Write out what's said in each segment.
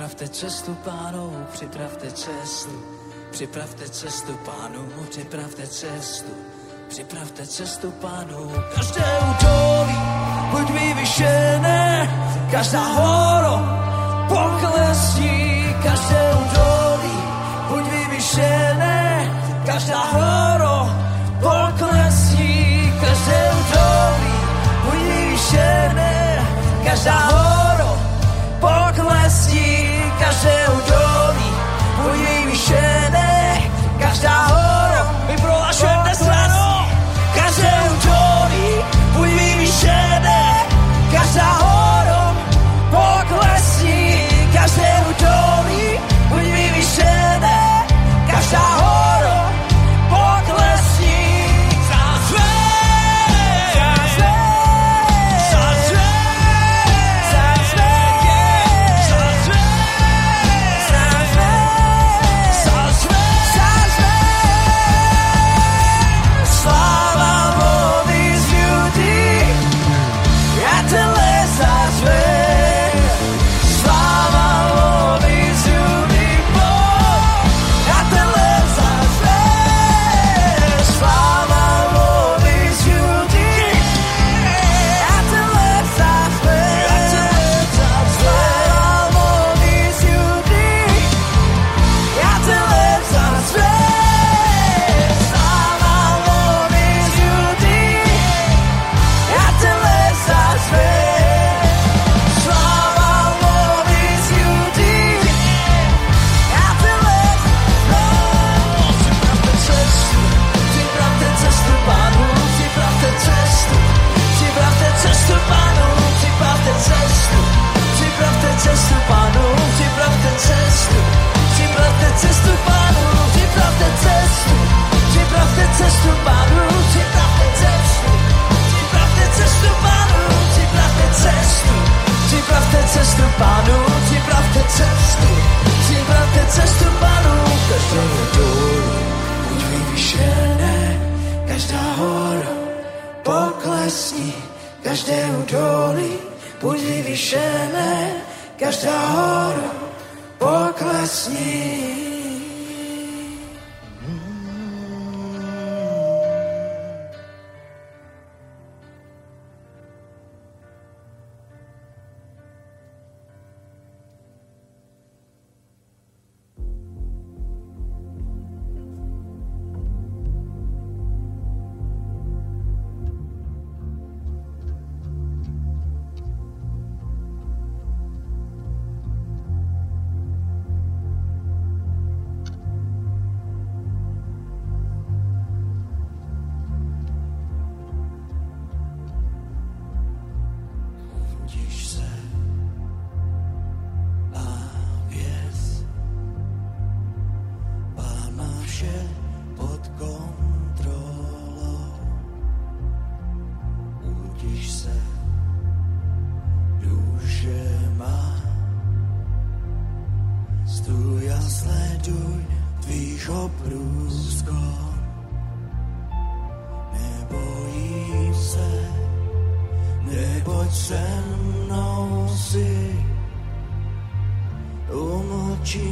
Připravte cestu pánu, připravte cestu. Připravte cestu pánu, připravte cestu. Připravte cestu pánu. Každé údolí buď vyvyšené, každá horo poklesní. Každé údolí buď vyvyšené, každá horo poklesní. Každé údolí buď vyvyšené, každá horo poklesní. Každé údolí buď vyvyšené, každá horo. My prohlašujeme dnes ráno, každé údolí buď vyvyšené, každá horo poklesní. Každé údolí buď vyvyšené, každá horo cestu pánu, připravte cestu, připravte cestu pánu, každé dolů buď vyvyšené, každá hora poklesní, každé údolí buď vyvyšené, každá hora poklesní.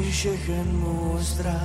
Krzysiek muestra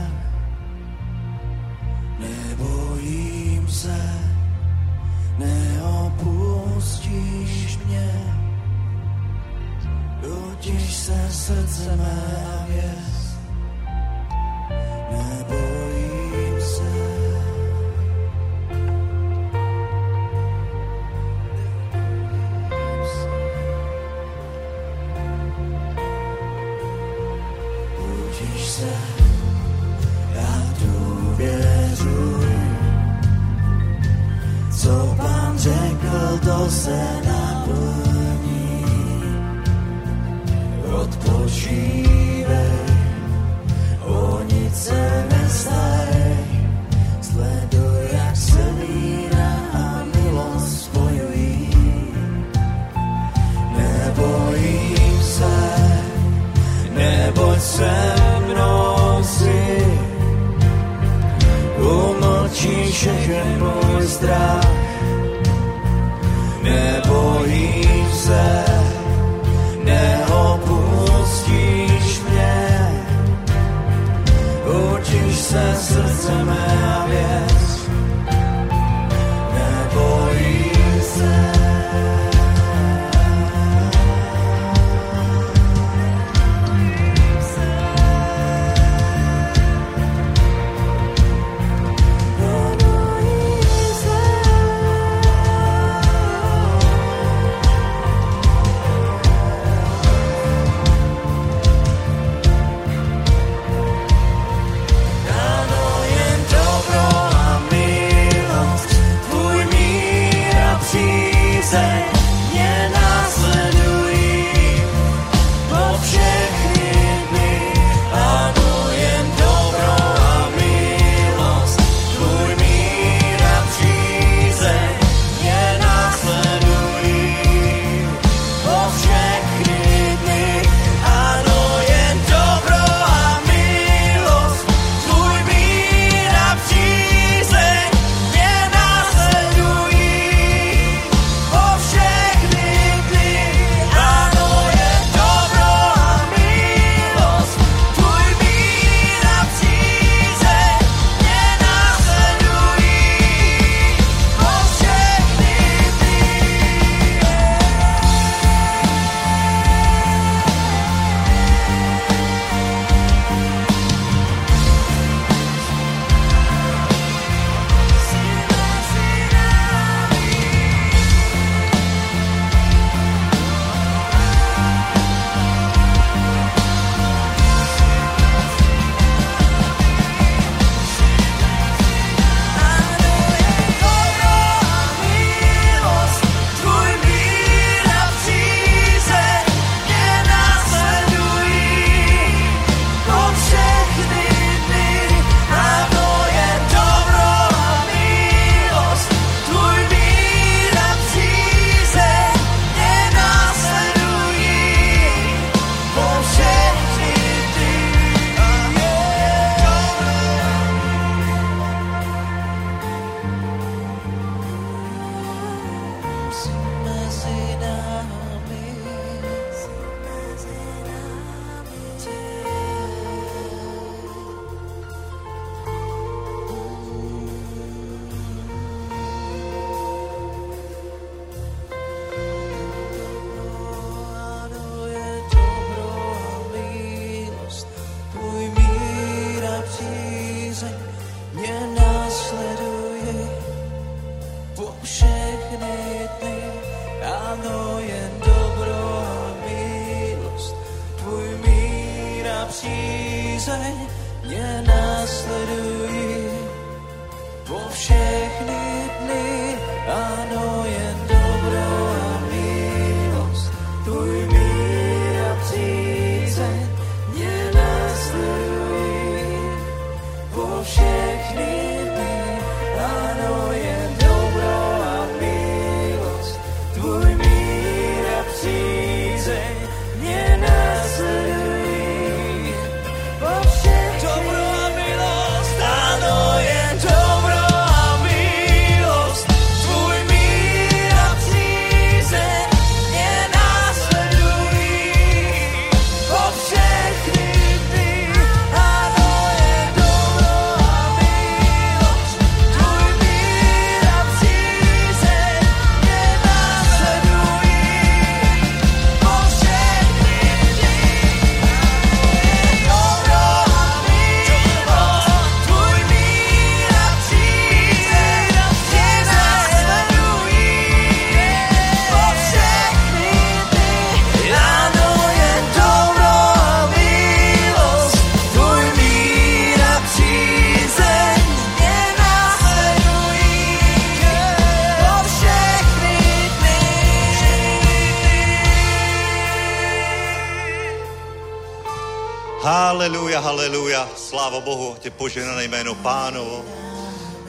tě požehnané jméno pánovo.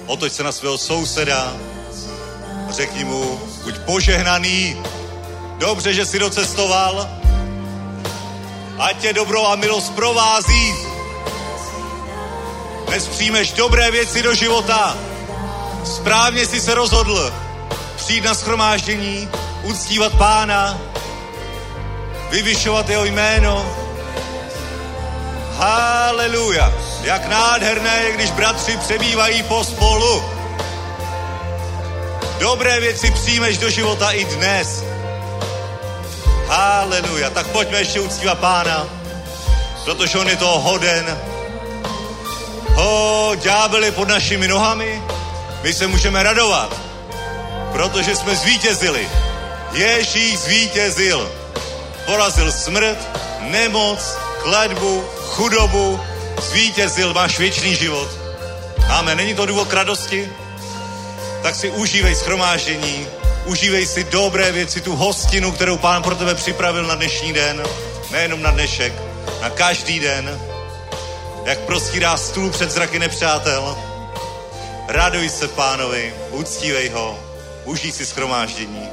Otoč se na svého souseda a řekni mu, buď požehnaný, dobře, že jsi docestoval, ať tě dobro a milost provází. Dnes přijmeš dobré věci do života. Správně jsi se rozhodl přijít na schromáždění, uctívat pána, vyvyšovat jeho jméno, Haleluja. Jak nádherné je, když bratři přebývají pospolu. Dobré věci přijmeš do života i dnes. Haleluja. Tak pojďme ještě uctívat pána, protože on je toho hoden. Ho, ďábel je pod našimi nohami, my se můžeme radovat, protože jsme zvítězili. Ježíš zvítězil. Porazil smrt, nemoc, kledbu, chudobu, zvítězil, máš věčný život. Amen. Není to důvod k radosti? Tak si užívej schromáždění, užívej si dobré věci, tu hostinu, kterou pán pro tebe připravil na dnešní den, nejenom na dnešek, na každý den. Jak prostírá stůl před zraky nepřátel. Raduj se pánovi, uctívej ho, užij si schromáždění.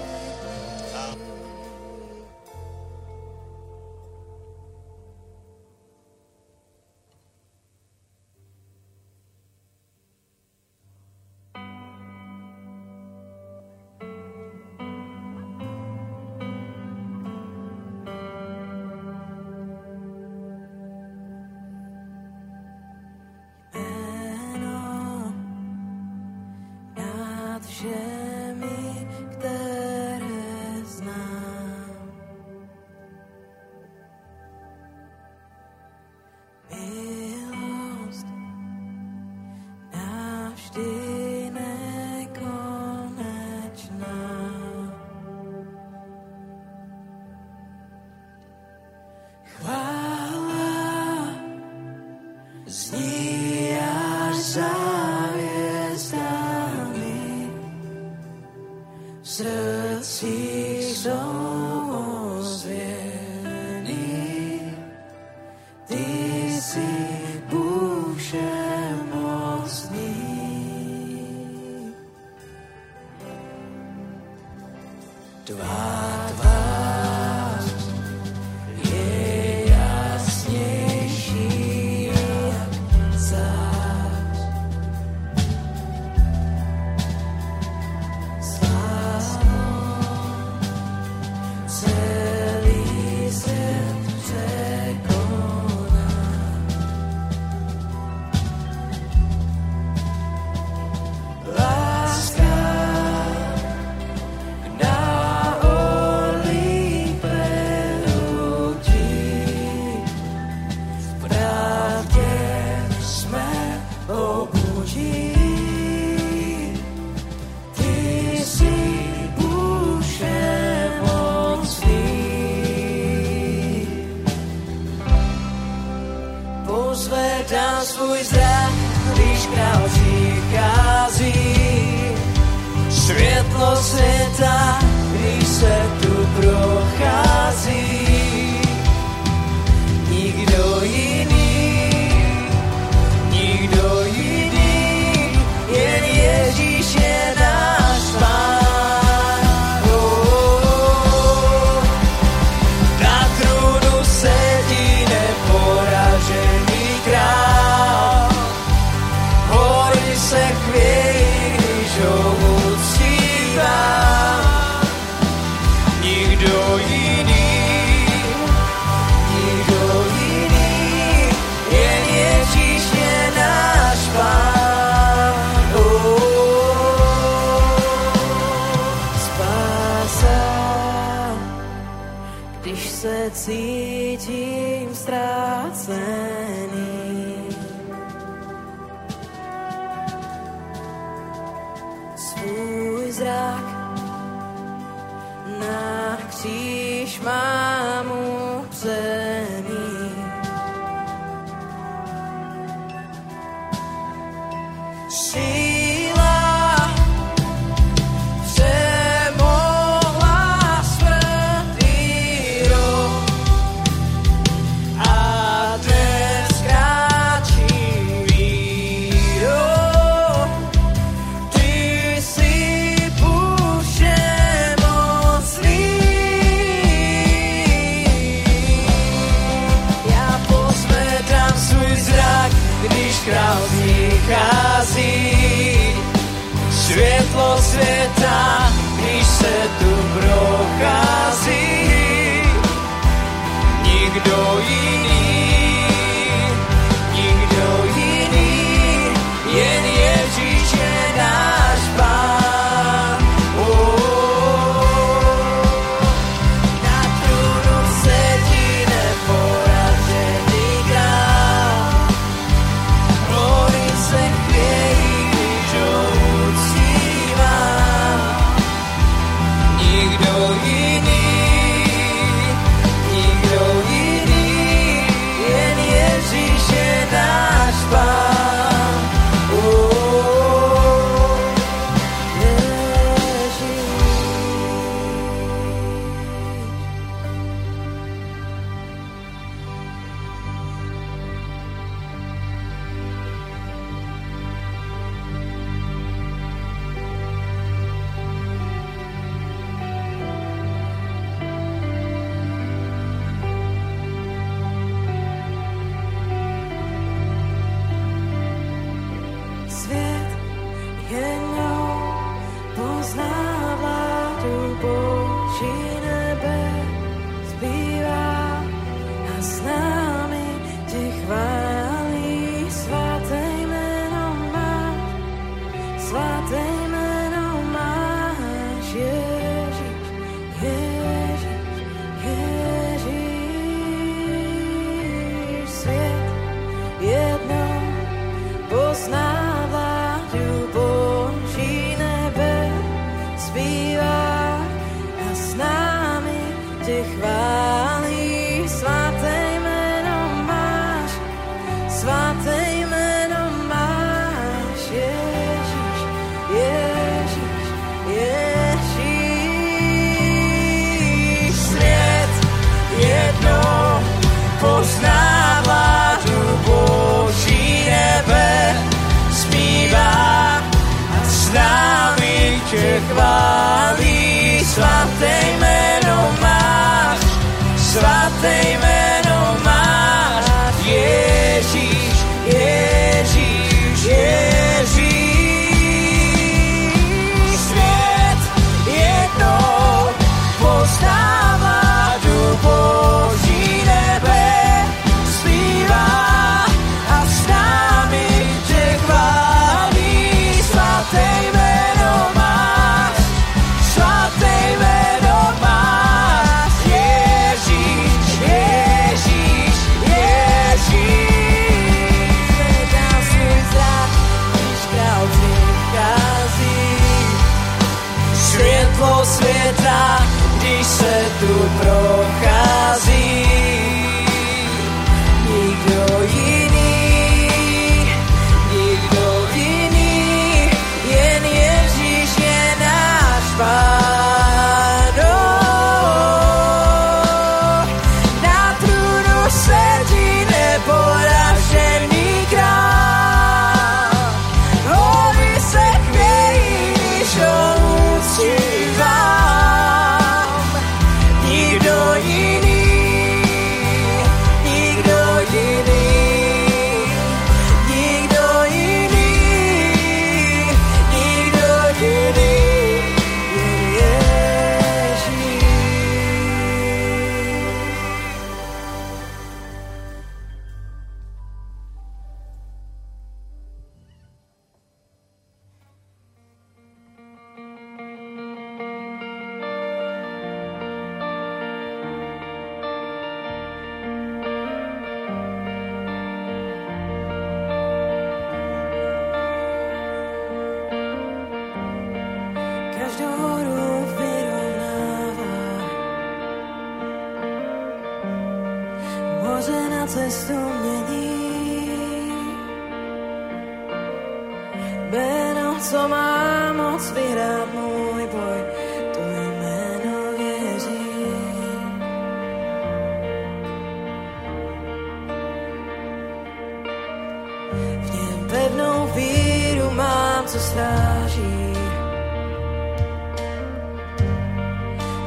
Co stráží.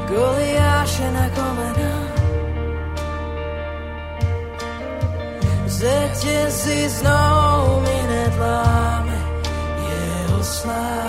Goliáše na kolena. Řetězy znovu mi nedláme jeho sláva.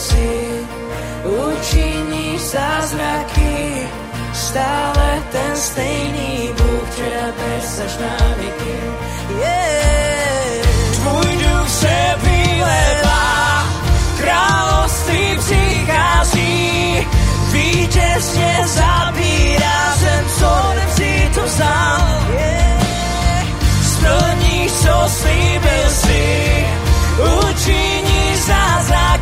Si, učiníš zázraky. Stále ten stejný Bůh, včera dnes až na věky. Yeah. Tvůj duch se vylevá, království přichází, vítězně zabírá zem, co nepří to vzal. Yeah. Splníš, co slíbil si, učiní zázraky,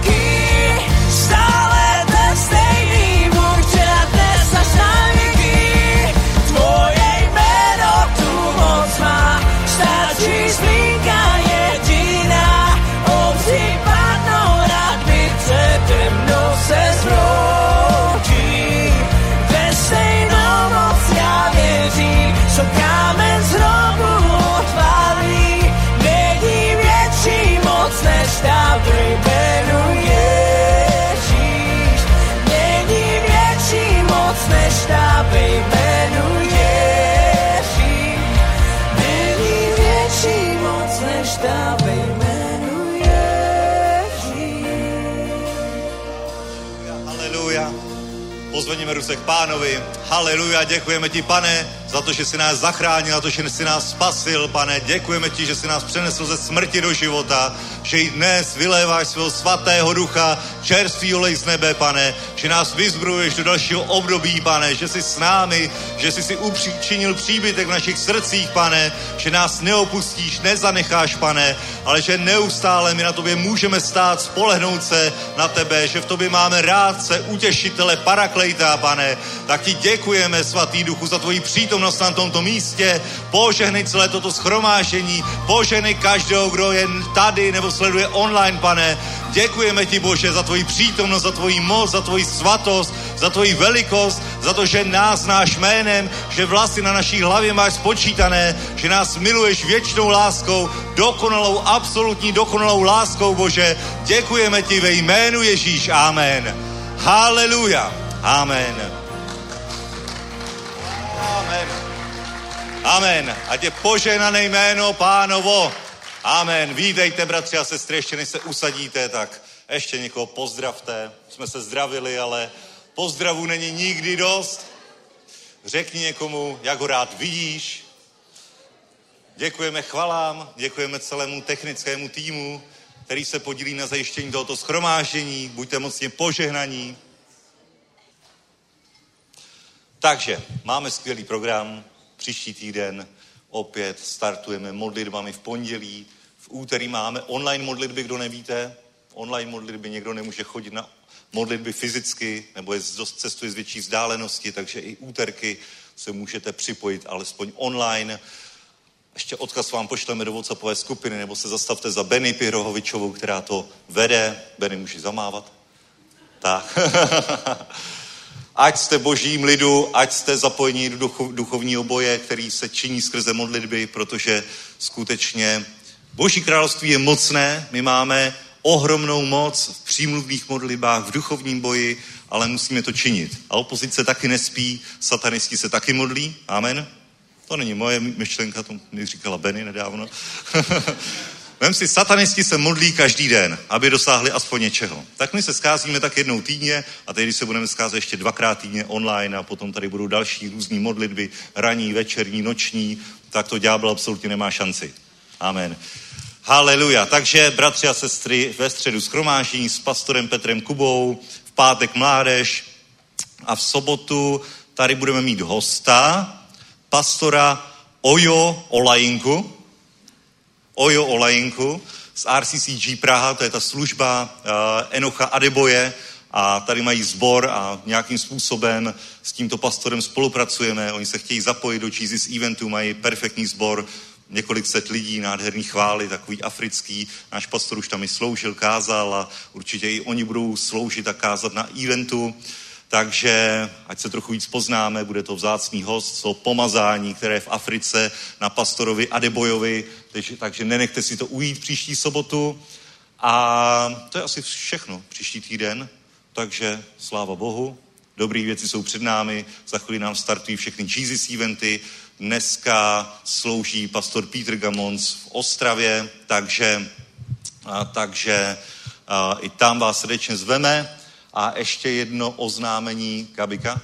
Pozvedněme ruce pánovi. Haleluja. Děkujeme ti, pane, za to, že jsi nás zachránil, za to, že jsi nás spasil, pane. Děkujeme ti, že jsi nás přenesl ze smrti do života, že i dnes vyléváš svého svatého ducha, čerstvý olej z nebe, pane, že nás vyzbruješ do dalšího období, pane, že jsi s námi, že jsi si upřičinil příbytek v našich srdcích, pane, že nás neopustíš, nezanecháš, pane, ale že neustále my na tobě můžeme stát, spolehnout se na tebe, že v tobě máme rádce, utěšitele, paraklejta, pane. Tak ti děkujeme, svatý duchu, za tvoji přítomnost na tomto místě. Požehnej celé toto schromážení, požehnej každého, kdo je tady nebo sleduje online, pane. Děkujeme ti, Bože, za tvoji přítomnost, za tvoji moc, za tvoji svatost, za tvoji velikost za to, že nás náš jménem, že vlasy na naší hlavě máš spočítané, že nás miluješ věčnou láskou, dokonalou, absolutní dokonalou láskou, Bože. Děkujeme ti ve jménu Ježíš. Amen. Haleluja. Amen. Amen. Amen. Ať je poženané jméno pánovo. Amen. Vítejte, bratři a sestry, ještě než se usadíte, tak ještě někoho pozdravte. Jsme se zdravili, ale pozdravu není nikdy dost. Řekni někomu, jak ho rád vidíš. Děkujeme chvalám, děkujeme celému technickému týmu, který se podílí na zajištění tohoto schromáždění. Buďte mocně požehnaní. Takže máme skvělý program. Příští týden opět startujeme modlitbami v pondělí. V úterý máme online modlitby, kdo nevíte. Online modlitby někdo nemůže chodit na modlitby fyzicky, nebo je dost cestuje z větší vzdálenosti, takže i úterky se můžete připojit alespoň online. Ještě odkaz vám pošleme do WhatsAppové skupiny, nebo se zastavte za Benny Pirohovičovou, která to vede. Benny může zamávat. Tak. ať jste božím lidu, ať jste zapojení do duchovního boje, který se činí skrze modlitby, protože skutečně Boží království je mocné, my máme ohromnou moc v přímluvných modlitbách, v duchovním boji, ale musíme to činit. A opozice taky nespí, satanisti se taky modlí, amen. To není moje myšlenka, to mi říkala Benny nedávno. Vem si, satanisti se modlí každý den, aby dosáhli aspoň něčeho. Tak my se scházíme tak jednou týdně a teď se budeme scházet ještě dvakrát týdně online a potom tady budou další různé modlitby, ranní, večerní, noční, tak to ďábel absolutně nemá šanci. Amen. Haleluja. Takže, bratři a sestry, ve středu schromáždění s pastorem Petrem Kubou, v pátek mládež a v sobotu tady budeme mít hosta, pastora Ojo Olajinku. Ojo Olajinku z RCCG Praha, to je ta služba uh, Enocha Adeboje a tady mají sbor a nějakým způsobem s tímto pastorem spolupracujeme. Oni se chtějí zapojit do Jesus eventu, mají perfektní sbor, několik set lidí, nádherný chvály, takový africký. Náš pastor už tam i sloužil, kázal a určitě i oni budou sloužit a kázat na eventu. Takže ať se trochu víc poznáme, bude to vzácný host, co pomazání, které v Africe na pastorovi Adebojovi, takže, takže nenechte si to ujít příští sobotu. A to je asi všechno příští týden, takže sláva Bohu, dobré věci jsou před námi, za chvíli nám startují všechny Jesus eventy, dneska slouží pastor Peter Gamons v Ostravě, takže, a, takže a, i tam vás srdečně zveme. A ještě jedno oznámení Gabika.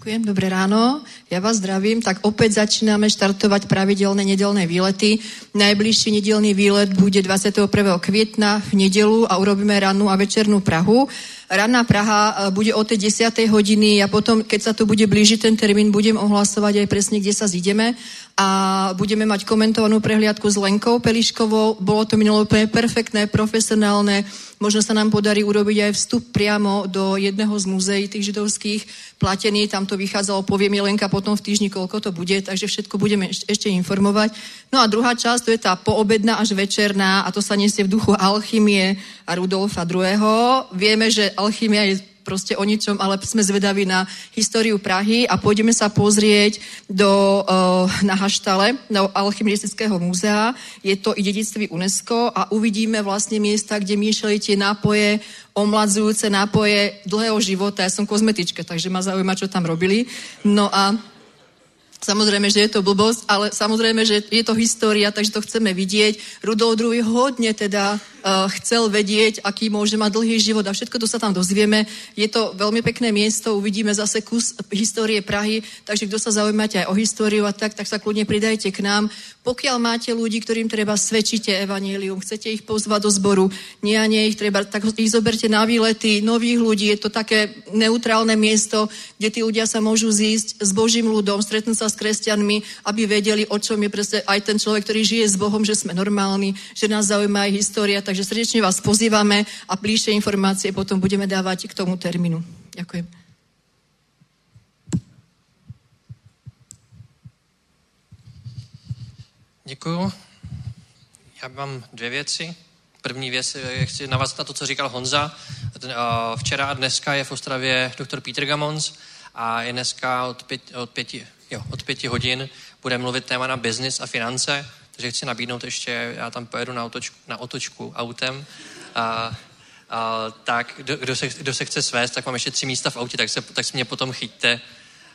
Ďakujem, dobré ráno. Ja vás zdravím. Tak opäť začíname štartovať pravidelné nedelné výlety. Najbližší nedelný výlet bude 21. kvietna v nedelu a urobíme rannú a večernú Prahu. Ranná Praha e, bude o tej 10. hodiny a potom, keď sa to bude blížiť ten termín, budem ohlasovať aj presne, kde sa zideme a budeme mať komentovanú prehliadku s Lenkou Peliškovou. Bolo to minulo úplne perfektné, profesionálne. Možno sa nám podarí urobiť aj vstup priamo do jedného z muzeí tých židovských platený. Tam to vychádzalo, povie mi Lenka potom v týždni, koľko to bude, takže všetko budeme ešte informovať. No a druhá časť, to je tá poobedná až večerná a to sa nesie v duchu alchymie a Rudolfa II. Vieme, že alchymia je proste o ničom, ale sme zvedaví na históriu Prahy a pôjdeme sa pozrieť do, uh, na Haštale, do Alchymistického múzea. Je to i dedictví UNESCO a uvidíme vlastne miesta, kde miešali tie nápoje, omladzujúce nápoje dlhého života. Ja som kozmetička, takže ma zaujíma, čo tam robili. No a Samozrejme, že je to blbosť, ale samozrejme, že je to história, takže to chceme vidieť. Rudolf II hodne teda chcel vedieť, aký môže mať dlhý život a všetko to sa tam dozvieme. Je to veľmi pekné miesto, uvidíme zase kus histórie Prahy, takže kto sa zaujímate aj o históriu a tak, tak sa kľudne pridajte k nám. Pokiaľ máte ľudí, ktorým treba svedčíte evanílium, chcete ich pozvať do zboru, nie a nie ich treba, tak ich zoberte na výlety nových ľudí. Je to také neutrálne miesto, kde tí ľudia sa môžu zísť s Božím ľudom, stretnúť sa s kresťanmi, aby vedeli, o čom je presne aj ten človek, ktorý žije s Bohom, že sme normálni, že nás zaujíma aj história. Takže srdečne vás pozývame a bližšie informácie potom budeme dávať k tomu termínu. Ďakujem. Děkuju. Já mám dvě věci. První věc, chci navázat na to, co říkal Honza. Včera a dneska je v Ostravě doktor Peter Gamons a je dneska od, pět, od, pěti, jo, od pěti hodin bude mluvit téma na business a finance, takže chci nabídnout ještě, já tam pojedu na, otočku, na otočku autem, a, a, tak kdo, kdo, se, kdo se chce svést, tak mám ještě tři místa v autě, tak se, tak se mě potom chyťte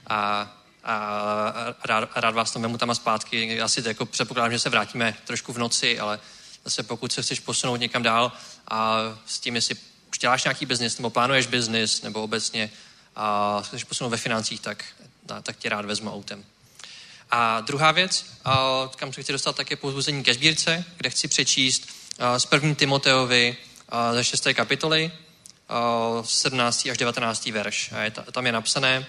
a, a rád, rád vás tam vemu tam a zpátky. Asi to jako předpokládám, že se vrátíme trošku v noci, ale zase pokud se chceš posunout někam dál a s tím, jestli už děláš nějaký biznis, nebo plánuješ biznis, nebo obecně a chceš posunout ve financích, tak, tak tě rád vezmu autem. A druhá věc, kam se chci dostat, tak je povzbuzení ke sbírce, kde chci přečíst z první Timoteovi ze 6. kapitoly, 17. až 19. verš. A je, tam je napsané,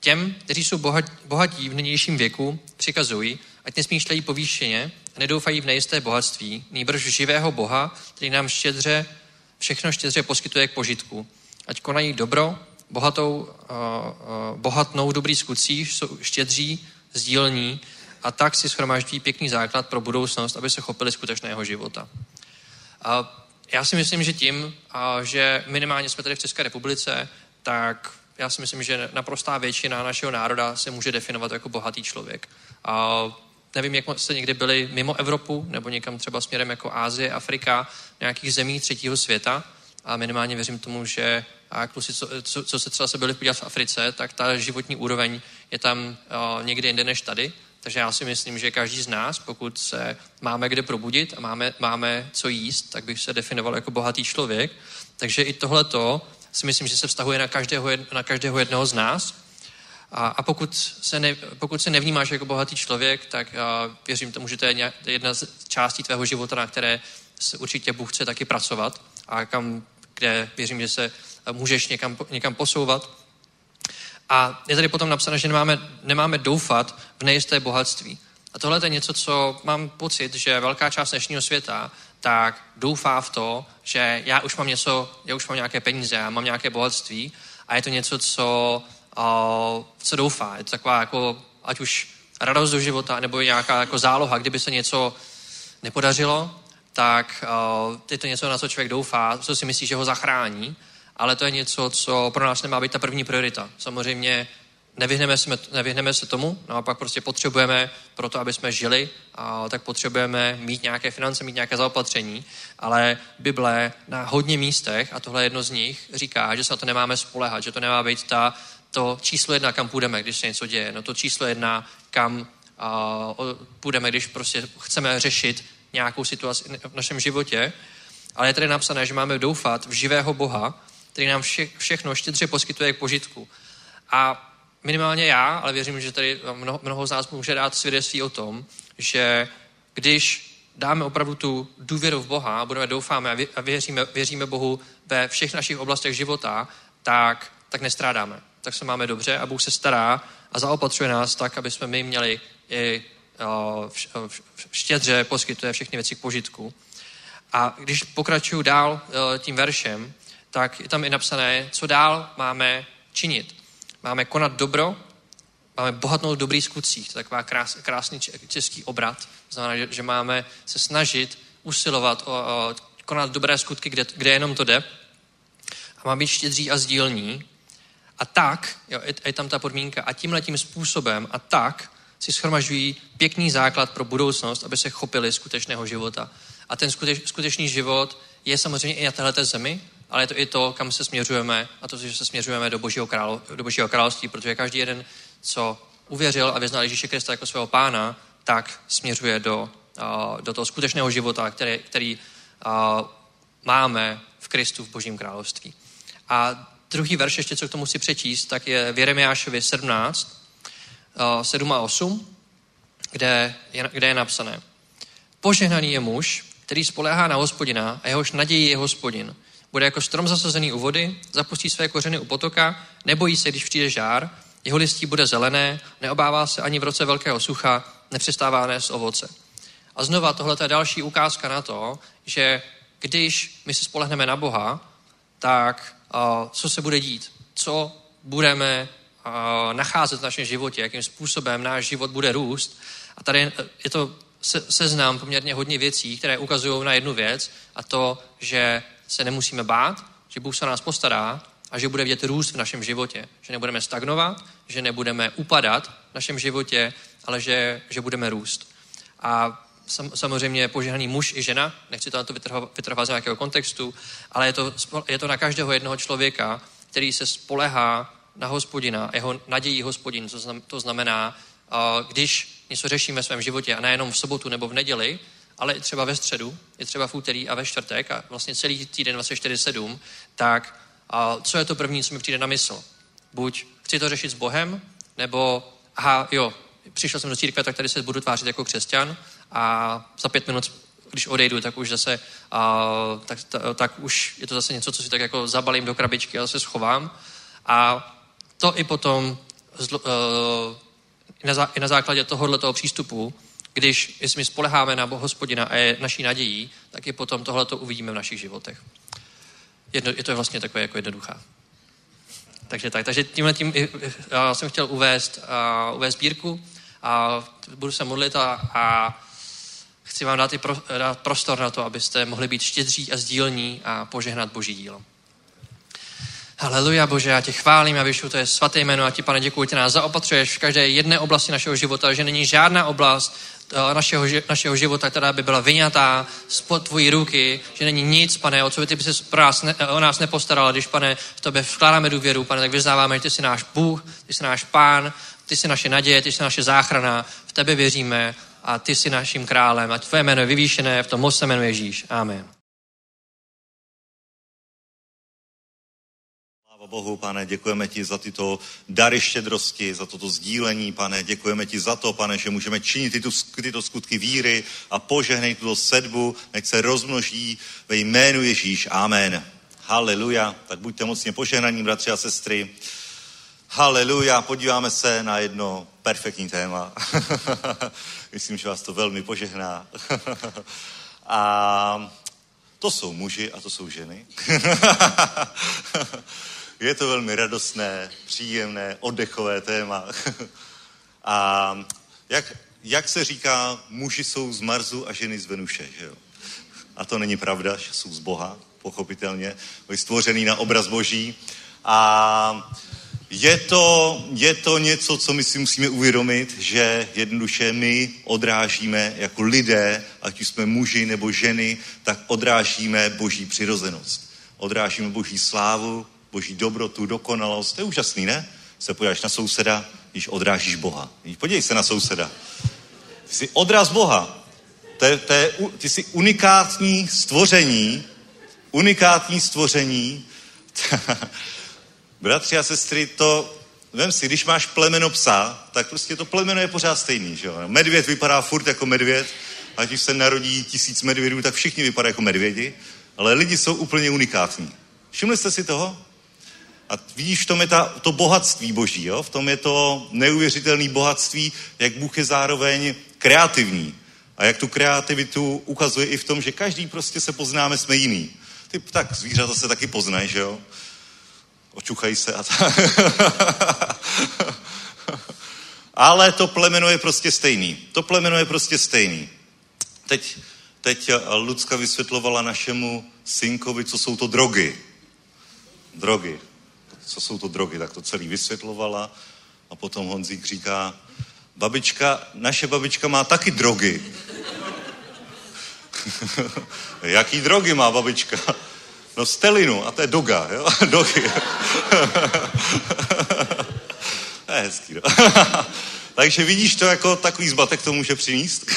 těm, kteří jsou bohatí v nynějším věku, přikazují, ať nesmýšlejí povýšeně a nedoufají v nejisté bohatství, nýbrž živého Boha, který nám štědře, všechno štědře poskytuje k požitku. Ať konají dobro, bohatou, bohatnou dobrý skutcích, jsou štědří, sdílní a tak si schromáždí pěkný základ pro budoucnost, aby se chopili skutečného života. A já si myslím, že tím, že minimálně jsme tady v České republice, tak já si myslím, že naprostá většina našeho národa se může definovat jako bohatý člověk. A nevím, jak jste někdy byli mimo Evropu, nebo někam třeba směrem jako Ázie, Afrika, nějakých zemí třetího světa. A minimálně věřím tomu, že a kluci, co, co, co se třeba se byli podívat v Africe, tak ta životní úroveň je tam uh, někde jinde než tady. Takže já si myslím, že každý z nás, pokud se máme kde probudit a máme, máme co jíst, tak bych se definoval jako bohatý člověk. Takže i tohleto si myslím, že se vztahuje na každého, na každého jednoho z nás. A, a pokud, se ne, pokud se nevnímáš jako bohatý člověk, tak uh, věřím tomu, že to je jedna z částí tvého života, na které se určitě Bůh chce taky pracovat a kam, kde věřím, že se můžeš někam, někam posouvat. A je tady potom napsáno, že nemáme, nemáme doufat v nejisté bohatství. A tohle je něco, co mám pocit, že velká část dnešního světa tak doufá v to, že já už mám něco, já už mám nějaké peníze, já mám nějaké bohatství a je to něco, co, co doufá. Je to taková jako, ať už radost do života, nebo nějaká jako záloha, kdyby se něco nepodařilo, tak je to něco, na co člověk doufá, co si myslí, že ho zachrání ale to je něco, co pro nás nemá být ta první priorita. Samozřejmě nevyhneme se, nevyhneme se tomu, no a pak prostě potřebujeme pro to, aby jsme žili, a tak potřebujeme mít nějaké finance, mít nějaké zaopatření, ale Bible na hodně místech, a tohle je jedno z nich, říká, že se na to nemáme spolehat, že to nemá být ta, to číslo jedna, kam půjdeme, když se něco děje, no to číslo jedna, kam a, půjdeme, když prostě chceme řešit nějakou situaci v našem životě, ale je tady napsané, že máme doufat v živého Boha, který nám vše, všechno štědře poskytuje k požitku. A minimálně já, ale věřím, že tady mnoho, mnoho z nás může dát svědectví o tom, že když dáme opravdu tu důvěru v Boha, budeme doufáme a věříme, věříme Bohu ve všech našich oblastech života, tak, tak nestrádáme. Tak se máme dobře a Bůh se stará a zaopatřuje nás tak, aby jsme my měli i štědře poskytuje všechny věci k požitku. A když pokračuju dál tím veršem, tak je tam i napsané, co dál máme činit. Máme konat dobro, máme bohatnout v dobrých skutcích. To je taková krás, krásný český obrat. Znamená, že, že máme se snažit usilovat o, o konat dobré skutky, kde, kde jenom to jde. A má být štědří a sdílní. A tak, jo, je, je tam ta podmínka, a tímhle tím způsobem a tak si schromažují pěkný základ pro budoucnost, aby se chopili skutečného života. A ten skuteč, skutečný život je samozřejmě i na této zemi, ale je to i to, kam se směřujeme, a to, že se směřujeme do Božího, králo, do Božího království, protože každý jeden, co uvěřil a vyznal Ježíše Krista jako svého pána, tak směřuje do, do toho skutečného života, který, který máme v Kristu v Božím království. A druhý verš, ještě co k tomu si přečíst, tak je v Jeremiášovi 17, uh, 7 a 8, kde je, kde je napsané. Požehnaný je muž, který spoléhá na hospodina a jehož naději je hospodin. Bude jako strom zasazený u vody, zapustí své kořeny u potoka, nebojí se, když přijde žár, jeho listí bude zelené, neobává se ani v roce velkého sucha, nepřestává nést ovoce. A znova tohle je další ukázka na to, že když my se spolehneme na Boha, tak uh, co se bude dít? Co budeme uh, nacházet v našem životě? Jakým způsobem náš život bude růst? A tady je to se, seznam poměrně hodně věcí, které ukazují na jednu věc a to, že se nemusíme bát, že Bůh se nás postará a že bude vidět růst v našem životě. Že nebudeme stagnovat, že nebudeme upadat v našem životě, ale že, že budeme růst. A sam, samozřejmě požehnaný muž i žena, nechci to na to vytrhovat z nějakého kontextu, ale je to, je to na každého jednoho člověka, který se spolehá na hospodina, jeho nadějí hospodin, to znamená, když něco řeším ve svém životě a nejenom v sobotu nebo v neděli, ale i třeba ve středu, i třeba v úterý a ve čtvrtek a vlastně celý týden 24-7, tak a co je to první, co mi přijde na mysl? Buď chci to řešit s Bohem, nebo aha, jo, přišel jsem do církve, tak tady se budu tvářit jako křesťan a za pět minut, když odejdu, tak už zase, a, tak, ta, tak už je to zase něco, co si tak jako zabalím do krabičky a zase schovám. A to i potom zlo, uh, i, na, i na základě tohohle toho přístupu, když jestli my spoleháme na hospodina a je naší nadějí, tak i potom tohle to uvidíme v našich životech. Jedno, je to vlastně takové jako jednoduchá. Takže tak, takže tímhle tím já jsem chtěl uvést, uh, uvést sbírku a budu se modlit a, a chci vám dát i pro, dát prostor na to, abyste mohli být štědří a sdílní a požehnat Boží dílo. Haleluja, Bože, já tě chválím a vyšu, to je svaté jméno a ti, pane, děkuji, že nás zaopatřuješ v každé jedné oblasti našeho života, že není žádná oblast našeho, našeho života, která by byla vyňatá spod tvojí ruky, že není nic, pane, o co by ty by se ne, o nás nepostaral, když, pane, v tobě vkládáme důvěru, pane, tak vyznáváme, že ty jsi náš Bůh, ty jsi náš Pán, ty jsi naše naděje, ty jsi naše záchrana, v tebe věříme a ty jsi naším králem. Ať tvoje jméno je vyvýšené, v tom moc se jmenuje Ježíš. Amen. Bohu, pane, děkujeme ti za tyto dary štědrosti, za toto sdílení, pane, děkujeme ti za to, pane, že můžeme činit tyto, tyto skutky víry a požehnej tuto sedbu, nech se rozmnoží ve jménu Ježíš. Amen. Haleluja. Tak buďte mocně požehnaní, bratři a sestry. Haleluja. Podíváme se na jedno perfektní téma. Myslím, že vás to velmi požehná. a to jsou muži a to jsou ženy. Je to velmi radostné, příjemné, oddechové téma. A jak, jak se říká, muži jsou z Marsu a ženy z Venuše, že jo? A to není pravda, že jsou z Boha, pochopitelně. Byli stvořený na obraz Boží. A je to, je to něco, co my si musíme uvědomit, že jednoduše my odrážíme jako lidé, ať už jsme muži nebo ženy, tak odrážíme boží přirozenost. Odrážíme boží slávu, boží dobrotu, dokonalost. To je úžasný, ne? Se podíváš na souseda, když odrážíš Boha. Podívej se na souseda. Ty jsi odraz Boha. To je, to je, ty jsi unikátní stvoření, unikátní stvoření. Bratři a sestry, to, vem si, když máš plemeno psa, tak prostě to plemeno je pořád stejný, že jo? Medvěd vypadá furt jako medvěd, ať už se narodí tisíc medvědů, tak všichni vypadají jako medvědi, ale lidi jsou úplně unikátní. Všimli jste si toho? A vidíš, v tom je ta, to bohatství boží, jo? v tom je to neuvěřitelné bohatství, jak Bůh je zároveň kreativní. A jak tu kreativitu ukazuje i v tom, že každý prostě se poznáme, jsme jiný. Ty tak zvířata se taky poznají, že jo? Očuchají se a tak. Ale to plemeno je prostě stejný. To plemeno je prostě stejný. Teď, teď Lucka vysvětlovala našemu synkovi, co jsou to drogy. Drogy co jsou to drogy, tak to celý vysvětlovala. A potom Honzík říká, babička, naše babička má taky drogy. Jaký drogy má babička? No stelinu, a to je doga, jo? Dogy. je hezký, no. Takže vidíš to jako takový zbatek to může přinést.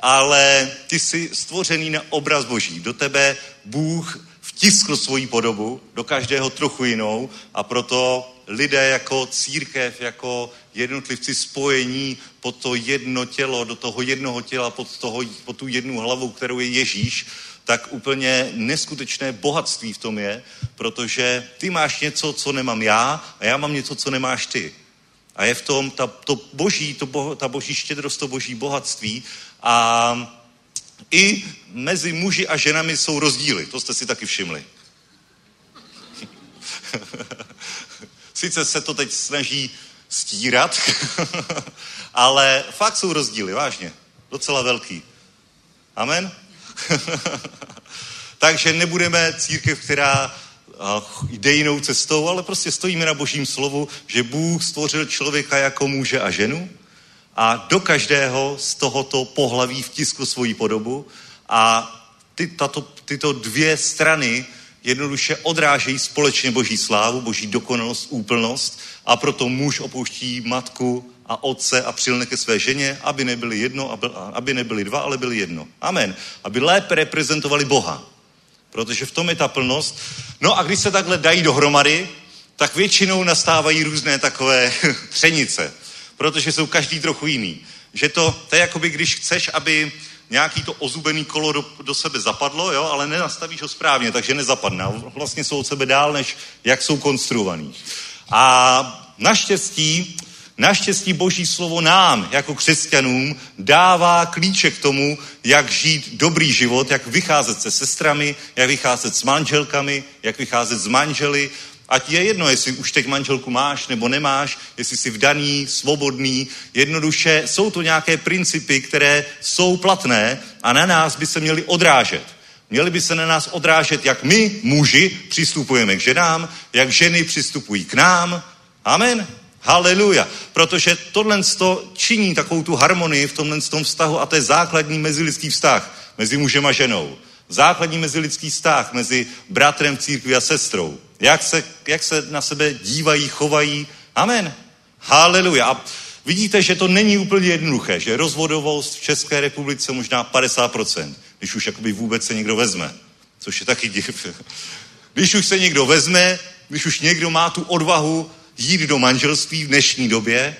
Ale ty jsi stvořený na obraz Boží. Do tebe Bůh vtiskl svoji podobu do každého trochu jinou a proto lidé jako církev, jako jednotlivci spojení pod to jedno tělo, do toho jednoho těla, pod, toho, pod tu jednu hlavu, kterou je Ježíš, tak úplně neskutečné bohatství v tom je, protože ty máš něco, co nemám já a já mám něco, co nemáš ty. A je v tom ta, to boží, to bo, ta boží štědrost, to boží bohatství a i mezi muži a ženami jsou rozdíly. To jste si taky všimli. Sice se to teď snaží stírat, ale fakt jsou rozdíly, vážně. Docela velký. Amen? Takže nebudeme církev, která jde jinou cestou, ale prostě stojíme na božím slovu, že Bůh stvořil člověka jako muže a ženu a do každého z tohoto pohlaví vtiskl svoji podobu a ty, tato, tyto dvě strany jednoduše odrážejí společně boží slávu, boží dokonalost, úplnost a proto muž opouští matku a otce a přilne ke své ženě, aby nebyli jedno, aby nebyli dva, ale byli jedno. Amen. Aby lépe reprezentovali Boha. Protože v tom je ta plnost. No a když se takhle dají dohromady, tak většinou nastávají různé takové třenice. Protože jsou každý trochu jiný. Že to, to je jako by, když chceš, aby nějaký to ozubený kolo do, do sebe zapadlo, jo, ale nenastavíš ho správně, takže nezapadne. Vlastně jsou od sebe dál, než jak jsou konstruovaný. A naštěstí Naštěstí Boží slovo nám, jako křesťanům, dává klíče k tomu, jak žít dobrý život, jak vycházet se sestrami, jak vycházet s manželkami, jak vycházet s manželi. Ať je jedno, jestli už teď manželku máš nebo nemáš, jestli jsi vdaný, svobodný. Jednoduše jsou to nějaké principy, které jsou platné a na nás by se měly odrážet. Měli by se na nás odrážet, jak my, muži, přistupujeme k ženám, jak ženy přistupují k nám. Amen. Haleluja. Protože tohle činí takovou tu harmonii v tomhle tom vztahu a to je základní mezilidský vztah mezi mužem a ženou. Základní mezilidský vztah mezi bratrem v církvi a sestrou. Jak se, jak se na sebe dívají, chovají. Amen. Haleluja. A vidíte, že to není úplně jednoduché, že rozvodovost v České republice možná 50%, když už jakoby vůbec se někdo vezme. Což je taky div. Když už se někdo vezme, když už někdo má tu odvahu jít do manželství v dnešní době,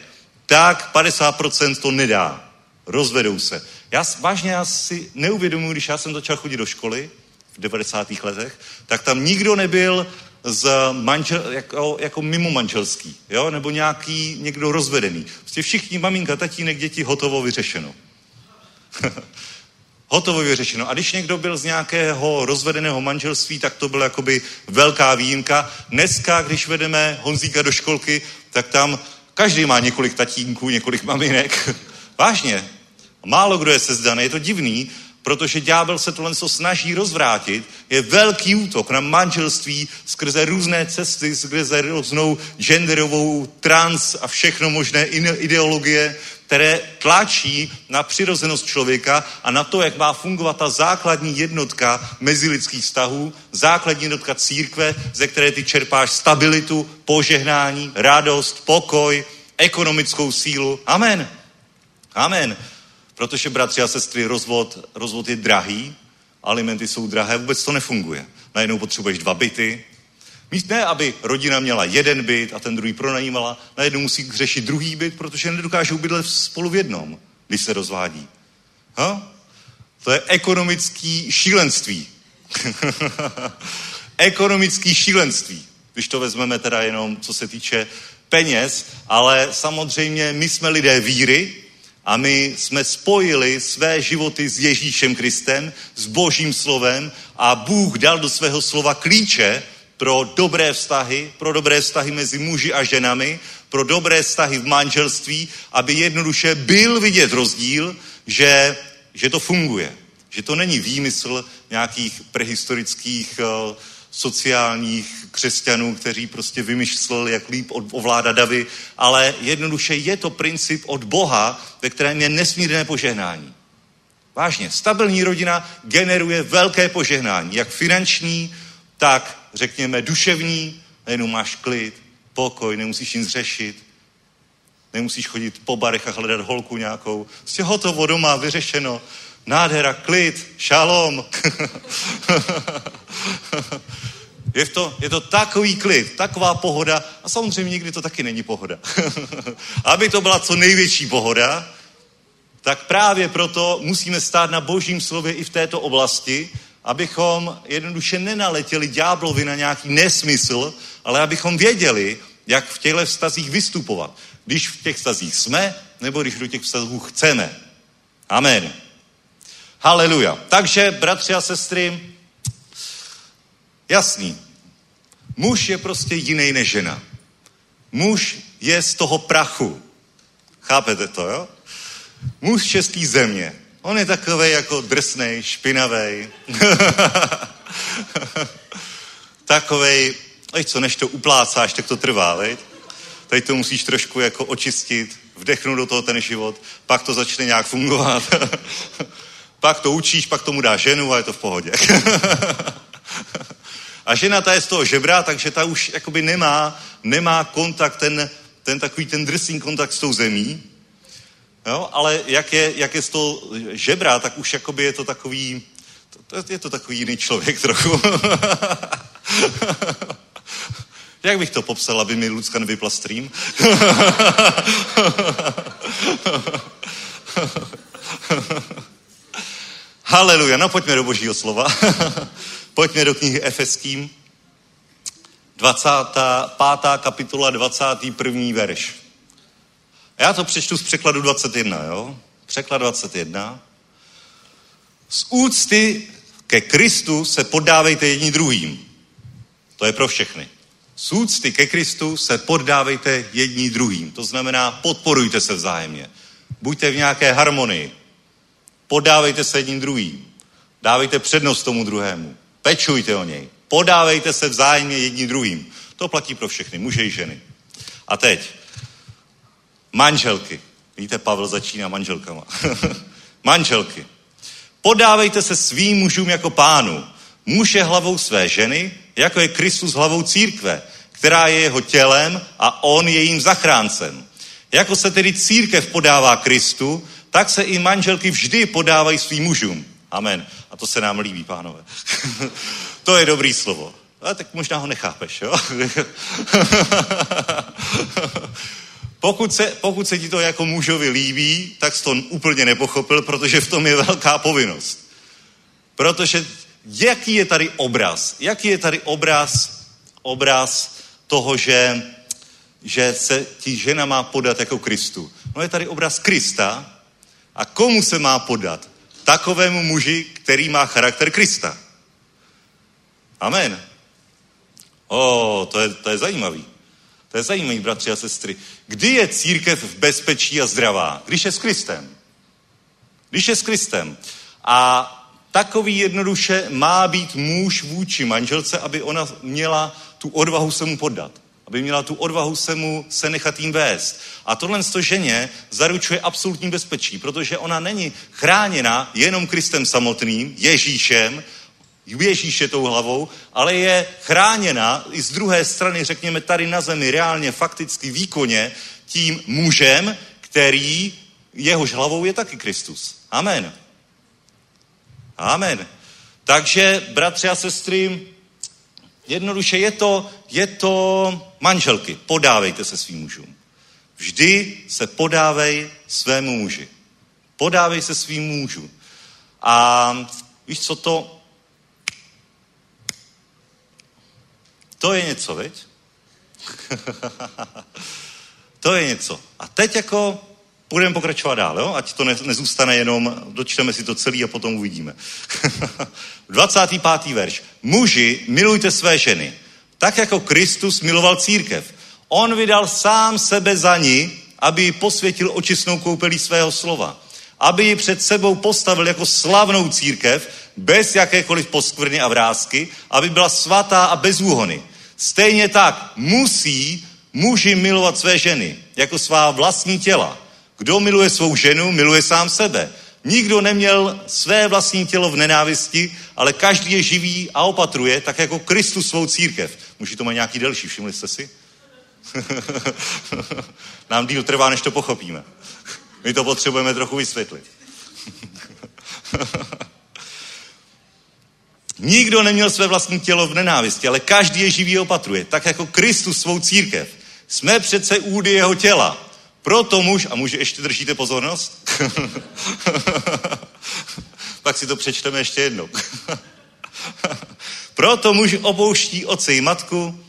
tak 50% to nedá. Rozvedou se. Já vážně já si neuvědomuji, když já jsem začal chodit do školy v 90. letech, tak tam nikdo nebyl z manžel, jako, jako mimo manželský, jo? nebo nějaký někdo rozvedený. Prostě všichni, maminka, tatínek, děti, hotovo, vyřešeno. hotovo vyřešeno. A když někdo byl z nějakého rozvedeného manželství, tak to byla jakoby velká výjimka. Dneska, když vedeme Honzíka do školky, tak tam každý má několik tatínků, několik maminek. Vážně. Málo kdo je sezdaný, je to divný, protože ďábel se tohle snaží rozvrátit, je velký útok na manželství skrze různé cesty, skrze různou genderovou trans a všechno možné ideologie, které tlačí na přirozenost člověka a na to, jak má fungovat ta základní jednotka mezilidských vztahů, základní jednotka církve, ze které ty čerpáš stabilitu, požehnání, radost, pokoj, ekonomickou sílu. Amen. Amen. Protože, bratři a sestry, rozvod, rozvod je drahý, alimenty jsou drahé, vůbec to nefunguje. Najednou potřebuješ dva byty, Míst ne, aby rodina měla jeden byt a ten druhý pronajímala, najednou musí řešit druhý byt, protože nedokážou bydlet spolu v jednom, když se rozvádí. Ha? To je ekonomický šílenství. ekonomický šílenství. Když to vezmeme teda jenom, co se týče peněz, ale samozřejmě my jsme lidé víry a my jsme spojili své životy s Ježíšem Kristem, s Božím slovem a Bůh dal do svého slova klíče, pro dobré vztahy, pro dobré vztahy mezi muži a ženami, pro dobré vztahy v manželství, aby jednoduše byl vidět rozdíl, že, že to funguje. Že to není výmysl nějakých prehistorických uh, sociálních křesťanů, kteří prostě vymysleli, jak líp ovládat davy, ale jednoduše je to princip od Boha, ve kterém je nesmírné požehnání. Vážně, stabilní rodina generuje velké požehnání, jak finanční, tak řekněme duševní, najednou máš klid, pokoj, nemusíš nic řešit, nemusíš chodit po barech a hledat holku nějakou. Jsi hotovo doma, vyřešeno. Nádhera, klid, šalom. je, to, je to takový klid, taková pohoda a samozřejmě nikdy to taky není pohoda. Aby to byla co největší pohoda, tak právě proto musíme stát na božím slově i v této oblasti, abychom jednoduše nenaletěli ďáblovi na nějaký nesmysl, ale abychom věděli, jak v těchto vztazích vystupovat. Když v těch vztazích jsme, nebo když do těch vztazů chceme. Amen. Haleluja. Takže, bratři a sestry, jasný. Muž je prostě jiný než žena. Muž je z toho prachu. Chápete to, jo? Muž český země On je takový jako drsnej, špinavý. takovej, ať co, než to uplácáš, tak to trvá, veď? Teď to musíš trošku jako očistit, vdechnout do toho ten život, pak to začne nějak fungovat. pak to učíš, pak tomu dá ženu a je to v pohodě. a žena ta je z toho žebra, takže ta už jakoby nemá, nemá kontakt, ten, ten takový ten drsný kontakt s tou zemí, jo? ale jak je, jak je z toho žebra, tak už jakoby je to takový, je to takový jiný člověk trochu. Jak bych to popsal, aby mi Lucka nevypla stream? Haleluja, no pojďme do božího slova. pojďme do knihy Efeským. 25. kapitola, 21. verš. Já to přečtu z překladu 21, jo? Překlad 21. Z úcty ke Kristu se poddávejte jedni druhým. To je pro všechny. Z úcty ke Kristu se poddávejte jedni druhým. To znamená, podporujte se vzájemně. Buďte v nějaké harmonii. Podávejte se jedním druhým. Dávejte přednost tomu druhému. Pečujte o něj. Podávejte se vzájemně jedním druhým. To platí pro všechny, muže i ženy. A teď, manželky. Víte, Pavel začíná manželkama. manželky. Podávejte se svým mužům jako pánu. Muž je hlavou své ženy, jako je Kristus hlavou církve, která je jeho tělem a on je jejím zachráncem. Jako se tedy církev podává Kristu, tak se i manželky vždy podávají svým mužům. Amen. A to se nám líbí, pánové. to je dobrý slovo. Ale tak možná ho nechápeš, jo? pokud, se, pokud se ti to jako mužovi líbí, tak jsi to úplně nepochopil, protože v tom je velká povinnost. Protože jaký je tady obraz? Jaký je tady obraz, obraz toho, že, že se ti žena má podat jako Kristu? No je tady obraz Krista a komu se má podat? Takovému muži, který má charakter Krista. Amen. O, to je, to je zajímavý. To je zajímavý, bratři a sestry. Kdy je církev v bezpečí a zdravá? Když je s Kristem. Když je s Kristem. A takový jednoduše má být muž vůči manželce, aby ona měla tu odvahu se mu poddat. Aby měla tu odvahu se mu se nechat jim vést. A tohle to ženě zaručuje absolutní bezpečí, protože ona není chráněna jenom Kristem samotným, Ježíšem, Ježíše tou hlavou, ale je chráněna i z druhé strany, řekněme tady na zemi, reálně, fakticky, výkonně, tím mužem, který jehož hlavou je taky Kristus. Amen. Amen. Takže, bratři a sestry, jednoduše je to, je to manželky. Podávejte se svým mužům. Vždy se podávej svému muži. Podávej se svým mužům. A víš, co to... To je něco, veď? to je něco. A teď jako budeme pokračovat dál, jo? ať to ne, nezůstane jenom, dočteme si to celý a potom uvidíme. 25. verš. Muži, milujte své ženy, tak jako Kristus miloval církev. On vydal sám sebe za ní, aby ji posvětil očistnou koupelí svého slova. Aby ji před sebou postavil jako slavnou církev, bez jakékoliv poskvrny a vrázky, aby byla svatá a bez úhony. Stejně tak musí muži milovat své ženy, jako svá vlastní těla. Kdo miluje svou ženu, miluje sám sebe. Nikdo neměl své vlastní tělo v nenávisti, ale každý je živý a opatruje, tak jako Kristus svou církev. Může to mít nějaký delší, všimli jste si? Nám díl trvá, než to pochopíme. My to potřebujeme trochu vysvětlit. Nikdo neměl své vlastní tělo v nenávisti, ale každý je živý a opatruje, tak jako Kristus svou církev. Jsme přece údy jeho těla. Proto muž, a muži ještě držíte pozornost? Pak si to přečteme ještě jednou. Proto muž opouští oce i matku,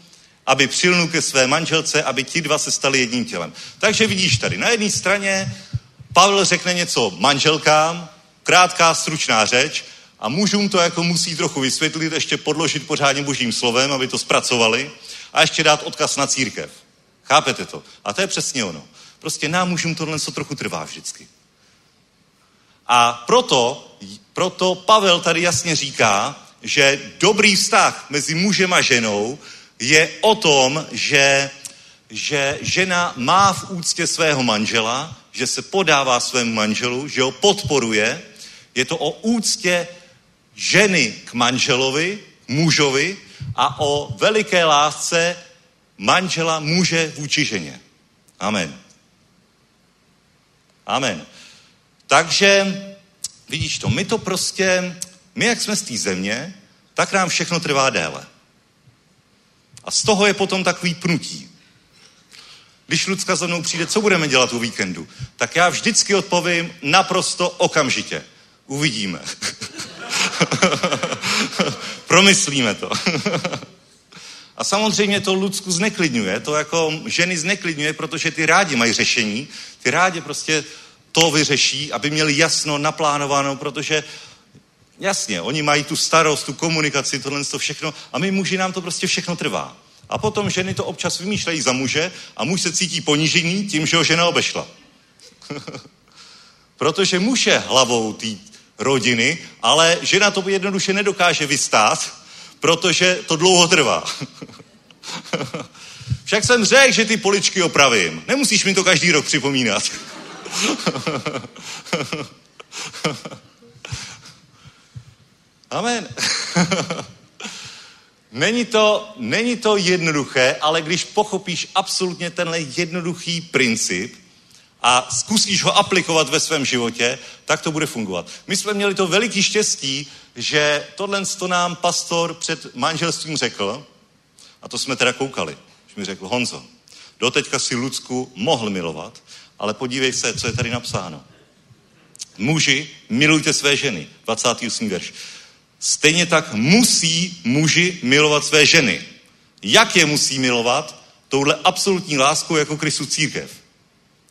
aby přilnul ke své manželce, aby ti dva se stali jedním tělem. Takže vidíš tady, na jedné straně Pavel řekne něco manželkám, krátká, stručná řeč, a mužům to jako musí trochu vysvětlit, ještě podložit pořádně božím slovem, aby to zpracovali a ještě dát odkaz na církev. Chápete to? A to je přesně ono. Prostě nám mužům tohle co trochu trvá vždycky. A proto, proto Pavel tady jasně říká, že dobrý vztah mezi mužem a ženou je o tom, že, že žena má v úctě svého manžela, že se podává svému manželu, že ho podporuje. Je to o úctě ženy k manželovi, mužovi a o veliké lásce manžela muže vůči ženě. Amen. Amen. Takže, vidíš to, my to prostě, my jak jsme z té země, tak nám všechno trvá déle. A z toho je potom takový pnutí. Když Lucka za mnou přijde, co budeme dělat o víkendu? Tak já vždycky odpovím naprosto okamžitě. Uvidíme. Promyslíme to. A samozřejmě to Lucku zneklidňuje, to jako ženy zneklidňuje, protože ty rádi mají řešení, ty rádi prostě to vyřeší, aby měli jasno, naplánováno, protože jasně, oni mají tu starost, tu komunikaci, tohle to všechno a my muži nám to prostě všechno trvá. A potom ženy to občas vymýšlejí za muže a muž se cítí ponížený tím, že ho žena obešla. protože muž je hlavou té rodiny, ale žena to jednoduše nedokáže vystát, protože to dlouho trvá. Však jsem řekl, že ty poličky opravím. Nemusíš mi to každý rok připomínat. Amen. není, to, není to jednoduché, ale když pochopíš absolutně tenhle jednoduchý princip a zkusíš ho aplikovat ve svém životě, tak to bude fungovat. My jsme měli to veliký štěstí, že tohle to nám pastor před manželstvím řekl, a to jsme teda koukali, že mi řekl, Honzo, doteďka si Lucku mohl milovat, ale podívej se, co je tady napsáno. Muži, milujte své ženy. 28. verš. Stejně tak musí muži milovat své ženy. Jak je musí milovat? Touhle absolutní láskou jako Kristus církev.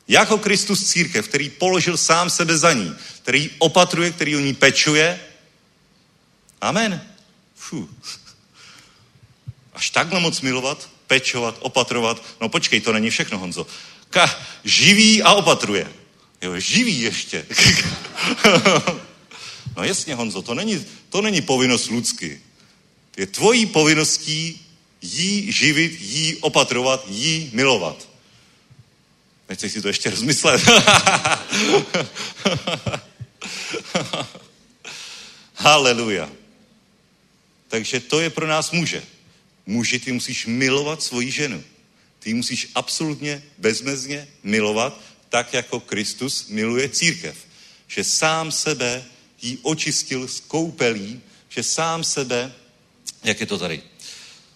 Jako Kristus církev, který položil sám sebe za ní, který opatruje, který o ní pečuje. Amen. Fuh. Až takhle moc milovat, pečovat, opatrovat. No počkej, to není všechno, Honzo. Ka, živí a opatruje. Jo, živí ještě. no jasně, Honzo, to není, to není povinnost lidsky. Je tvojí povinností jí živit, jí opatrovat, jí milovat. Nechceš si to ještě rozmyslet? Haleluja. Takže to je pro nás muže. Muži, ty musíš milovat svoji ženu. Ty musíš absolutně bezmezně milovat, tak jako Kristus miluje církev. Že sám sebe jí očistil z koupelí, že sám sebe, jak je to tady,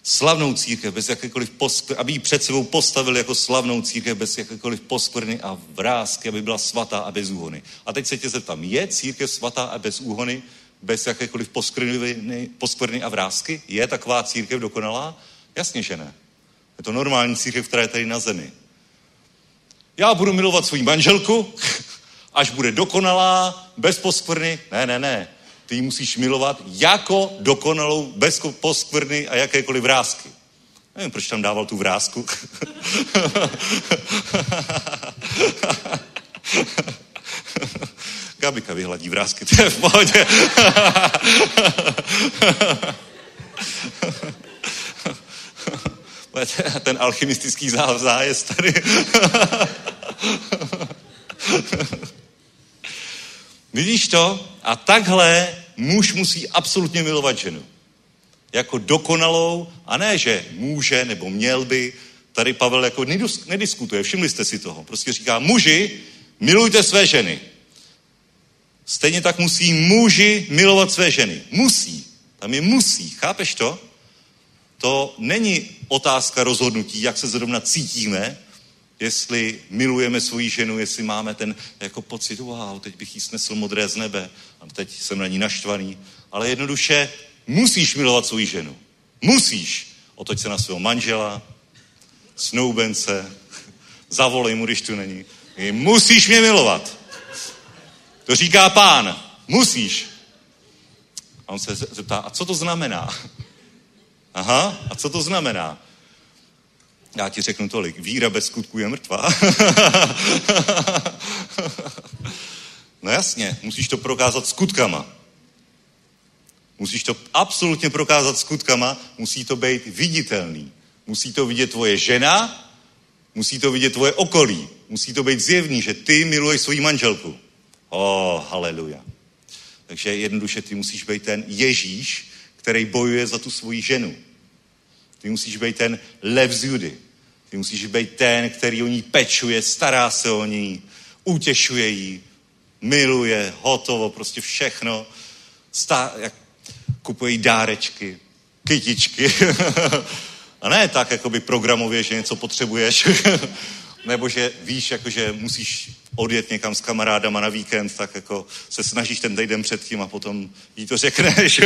slavnou církev bez jakékoliv poskvrny, aby ji před sebou postavil jako slavnou církev bez jakékoliv poskvrny a vrázky, aby byla svatá a bez úhony. A teď se tě zeptám, je církev svatá a bez úhony, bez jakékoliv poskvrny, poskvrny a vrázky? Je taková církev dokonalá? Jasně, že ne. Je to normální církev, která je tady na zemi. Já budu milovat svou manželku, až bude dokonalá, bez poskvrny. Ne, ne, ne. Ty ji musíš milovat jako dokonalou, bez poskvrny a jakékoliv vrázky. Nevím, proč tam dával tu vrázku. Gabika vyhladí vrázky, to je v pohodě. ten alchymistický zájezd tady. Vidíš to? A takhle muž musí absolutně milovat ženu. Jako dokonalou, a ne, že může nebo měl by. Tady Pavel jako nediskutuje, všimli jste si toho. Prostě říká, muži, milujte své ženy. Stejně tak musí muži milovat své ženy. Musí. Tam je musí. Chápeš to? To není otázka rozhodnutí, jak se zrovna cítíme, jestli milujeme svoji ženu, jestli máme ten jako pocit, wow, teď bych jí snesl modré z nebe a teď jsem na ní naštvaný. Ale jednoduše musíš milovat svoji ženu. Musíš. Otoč se na svého manžela, snoubence, zavolej mu, když tu není. Musíš mě milovat. To říká pán. Musíš. A on se zeptá, a co to znamená? Aha, a co to znamená? Já ti řeknu tolik. Víra bez skutku je mrtvá. no jasně, musíš to prokázat skutkama. Musíš to absolutně prokázat skutkama, musí to být viditelný. Musí to vidět tvoje žena, musí to vidět tvoje okolí. Musí to být zjevný, že ty miluješ svoji manželku. O, oh, haleluja. Takže jednoduše ty musíš být ten Ježíš, který bojuje za tu svoji ženu. Ty musíš být ten lev z Judy. Ty musíš být ten, který o ní pečuje, stará se o ní, utěšuje jí, miluje, hotovo, prostě všechno. Stá, jak kupuje jí dárečky, kytičky. A ne tak, jakoby programově, že něco potřebuješ, nebo že víš, jako, že musíš odjet někam s kamarádama na víkend, tak jako se snažíš ten týden předtím a potom jí to řekneš.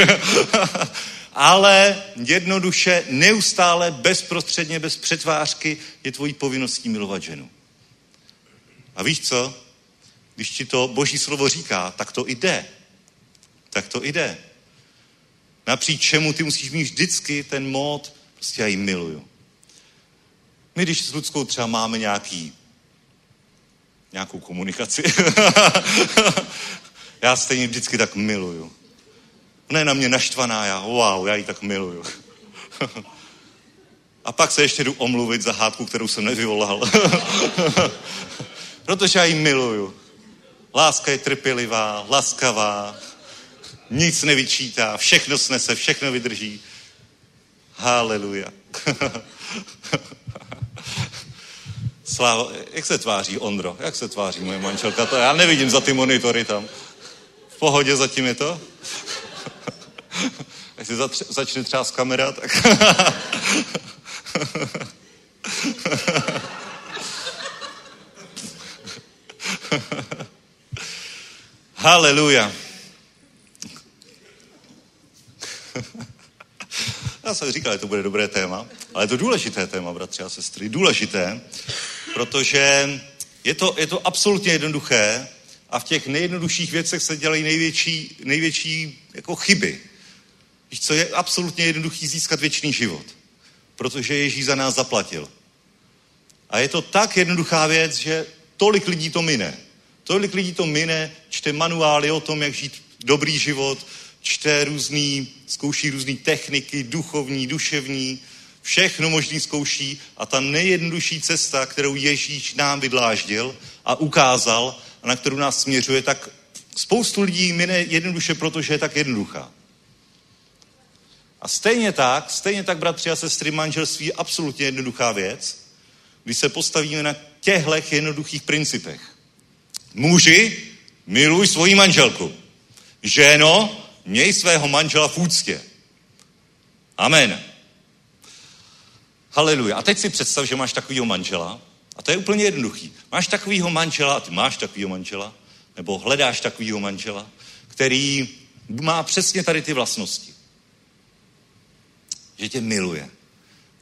Ale jednoduše, neustále, bezprostředně, bez přetvářky je tvojí povinností milovat ženu. A víš co? Když ti to boží slovo říká, tak to jde. Tak to jde. Napříč čemu ty musíš mít vždycky ten mód, prostě já ji miluju. My, když s Ludskou třeba máme nějaký, nějakou komunikaci, já stejně vždycky tak miluju. Ona je na mě naštvaná, já wow, já ji tak miluju. A pak se ještě jdu omluvit za hádku, kterou jsem nevyvolal. Protože já ji miluju. Láska je trpělivá, laskavá, nic nevyčítá, všechno snese, všechno vydrží. Haleluja. Sláva, jak se tváří Ondro? Jak se tváří moje manželka? To já nevidím za ty monitory tam. V pohodě zatím je to? Až se začne třeba z kamera, tak... Haleluja. Já jsem říkal, že to bude dobré téma, ale je to důležité téma, bratři a sestry. Důležité, protože je to, je to absolutně jednoduché a v těch nejjednodušších věcech se dělají největší, největší jako chyby. Víš co, je absolutně jednoduchý získat věčný život, protože Ježíš za nás zaplatil. A je to tak jednoduchá věc, že tolik lidí to mine. Tolik lidí to mine, čte manuály o tom, jak žít dobrý život, čte různý, zkouší různé techniky, duchovní, duševní, všechno možný zkouší a ta nejjednodušší cesta, kterou Ježíš nám vydláždil a ukázal a na kterou nás směřuje, tak spoustu lidí mine jednoduše, protože je tak jednoduchá. A stejně tak, stejně tak, bratři a sestry, manželství je absolutně jednoduchá věc, když se postavíme na těchto jednoduchých principech. Muži, miluj svoji manželku. Ženo, měj svého manžela v úctě. Amen. Haleluja. A teď si představ, že máš takovýho manžela, a to je úplně jednoduchý. Máš takovýho manžela, a ty máš takovýho manžela, nebo hledáš takovýho manžela, který má přesně tady ty vlastnosti. Že tě miluje,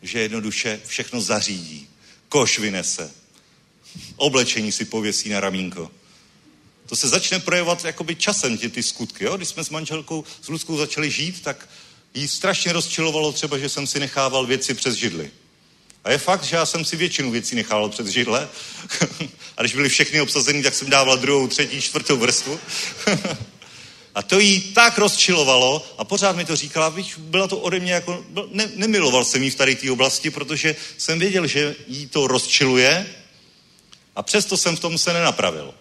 že jednoduše všechno zařídí, koš vynese, oblečení si pověsí na ramínko, to se začne projevovat jakoby časem, ty, ty skutky. Jo? Když jsme s manželkou, s Ludskou začali žít, tak jí strašně rozčilovalo třeba, že jsem si nechával věci přes židly. A je fakt, že já jsem si většinu věcí nechával přes židle. a když byly všechny obsazený, tak jsem dával druhou, třetí, čtvrtou vrstvu. a to jí tak rozčilovalo a pořád mi to říkala, víš, byla to ode mě jako, ne, nemiloval jsem jí v tady té oblasti, protože jsem věděl, že jí to rozčiluje a přesto jsem v tom se nenapravil.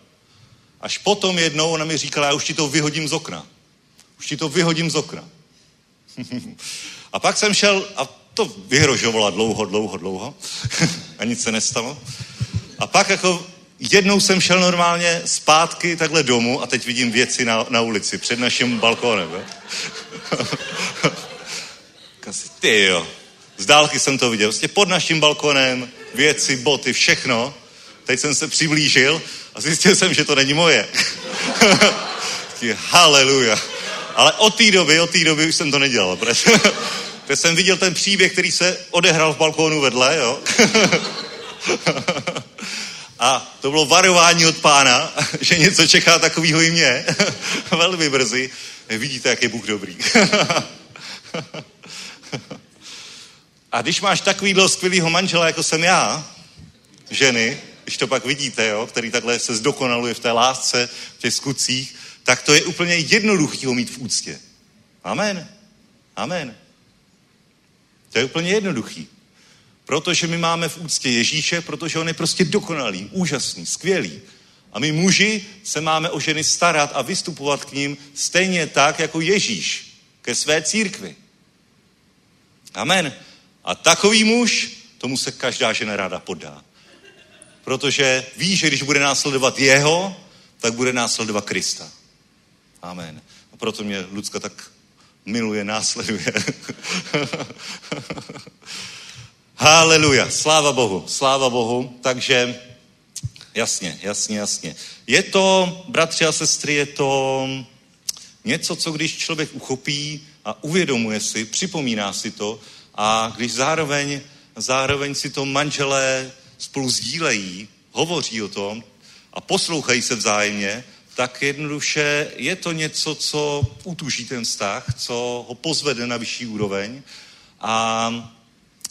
Až potom jednou ona mi říkala, já už ti to vyhodím z okna. Už ti to vyhodím z okna. A pak jsem šel, a to vyhrožovala dlouho, dlouho, dlouho. a nic se nestalo. A pak jako jednou jsem šel normálně zpátky takhle domů a teď vidím věci na, na ulici před naším balkónem. Kasi, ty jo. Z dálky jsem to viděl. Vlastně pod naším balkonem věci, boty, všechno. Teď jsem se přiblížil a zjistil jsem, že to není moje. Haleluja. Ale od té doby, od té doby už jsem to nedělal. Protože jsem viděl ten příběh, který se odehrál v balkónu vedle, jo. A to bylo varování od pána, že něco čeká takového i mě. Velmi brzy. Vidíte, jak je Bůh dobrý. A když máš takovýhle skvělýho manžela, jako jsem já, ženy, když to pak vidíte, jo, který takhle se zdokonaluje v té lásce, v těch skutcích, tak to je úplně jednoduchý ho mít v úctě. Amen. Amen. To je úplně jednoduchý. Protože my máme v úctě Ježíše, protože on je prostě dokonalý, úžasný, skvělý. A my muži se máme o ženy starat a vystupovat k ním stejně tak, jako Ježíš ke své církvi. Amen. A takový muž, tomu se každá žena ráda podá. Protože ví, že když bude následovat jeho, tak bude následovat Krista. Amen. A proto mě Lucka tak miluje, následuje. Haleluja, sláva Bohu, sláva Bohu. Takže jasně, jasně, jasně. Je to, bratři a sestry, je to něco, co když člověk uchopí a uvědomuje si, připomíná si to a když zároveň, zároveň si to manželé spolu sdílejí, hovoří o tom a poslouchají se vzájemně, tak jednoduše je to něco, co utuží ten vztah, co ho pozvede na vyšší úroveň a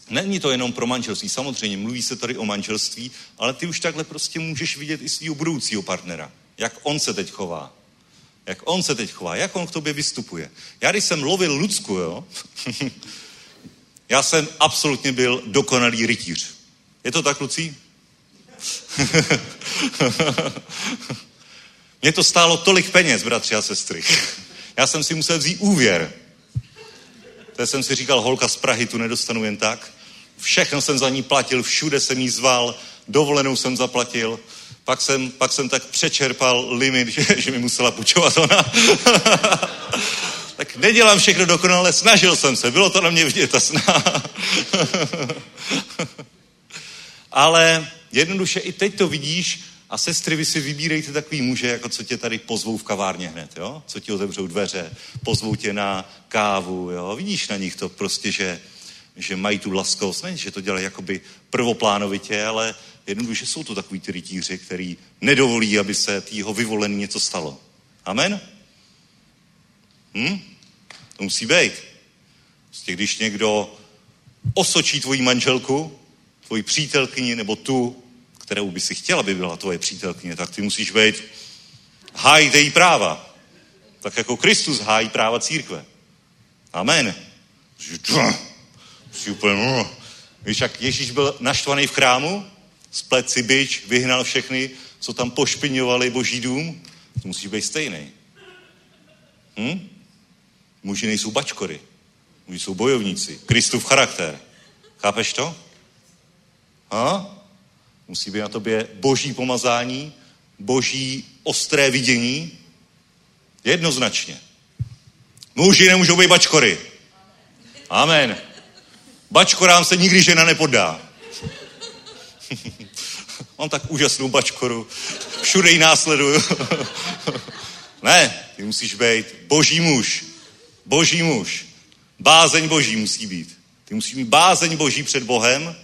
Není to jenom pro manželství, samozřejmě mluví se tady o manželství, ale ty už takhle prostě můžeš vidět i svého budoucího partnera. Jak on se teď chová. Jak on se teď chová, jak on k tobě vystupuje. Já když jsem lovil Lucku, jo, já jsem absolutně byl dokonalý rytíř. Je to tak, Lucí? Mě to stálo tolik peněz, bratři a sestry. Já jsem si musel vzít úvěr. To jsem si říkal, holka z Prahy tu nedostanu jen tak. Všechno jsem za ní platil, všude jsem jí zval, dovolenou jsem zaplatil. Pak jsem, pak jsem tak přečerpal limit, že, že mi musela půjčovat ona. tak nedělám všechno dokonale, snažil jsem se, bylo to na mě vidět a sná. Ale jednoduše i teď to vidíš a sestry, vy si vybírejte takový muže, jako co tě tady pozvou v kavárně hned, jo? Co ti otevřou dveře, pozvou tě na kávu, jo? Vidíš na nich to prostě, že že mají tu laskost, ne, že to dělají jakoby prvoplánovitě, ale jednoduše jsou to takový ty rytíři, který nedovolí, aby se týho vyvolený něco stalo. Amen? Hm? To musí být. Prostě když někdo osočí tvoji manželku, tvoji přítelkyni, nebo tu, kterou by si chtěla, aby byla tvoje přítelkyně, tak ty musíš být hájit její práva. Tak jako Kristus hájí práva církve. Amen. Si úplně, no. Víš, jak Ježíš byl naštvaný v chrámu, splet si byč, vyhnal všechny, co tam pošpiňovali boží dům, to musíš být stejný. Hm? Muži nejsou bačkory. Muži jsou bojovníci. Kristův charakter. Chápeš to? Ha? Musí být na tobě boží pomazání, boží ostré vidění. Jednoznačně. Muži nemůžou být bačkory. Amen. Bačkorám se nikdy žena nepodá. Mám tak úžasnou bačkoru. Všude ji následuju. ne, ty musíš být boží muž. Boží muž. Bázeň boží musí být. Ty musíš mít bázeň boží před Bohem,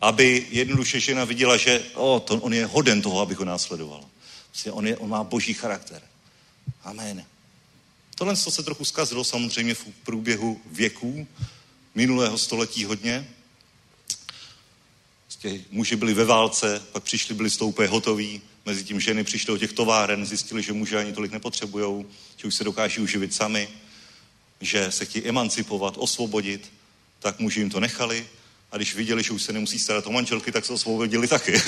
aby jednoduše žena viděla, že o, to, on je hoden toho, aby ho následoval. Prostě on, je, on má boží charakter. Amen. Tohle se trochu zkazilo samozřejmě v průběhu věků, minulého století hodně. Prostě muži byli ve válce, pak přišli, byli stoupé hotoví, mezi tím ženy přišly do těch továren, zjistili, že muži ani tolik nepotřebují, že už se dokáží uživit sami, že se chtějí emancipovat, osvobodit, tak muži jim to nechali a když viděli, že už se nemusí starat o manželky, tak se osvobodili taky.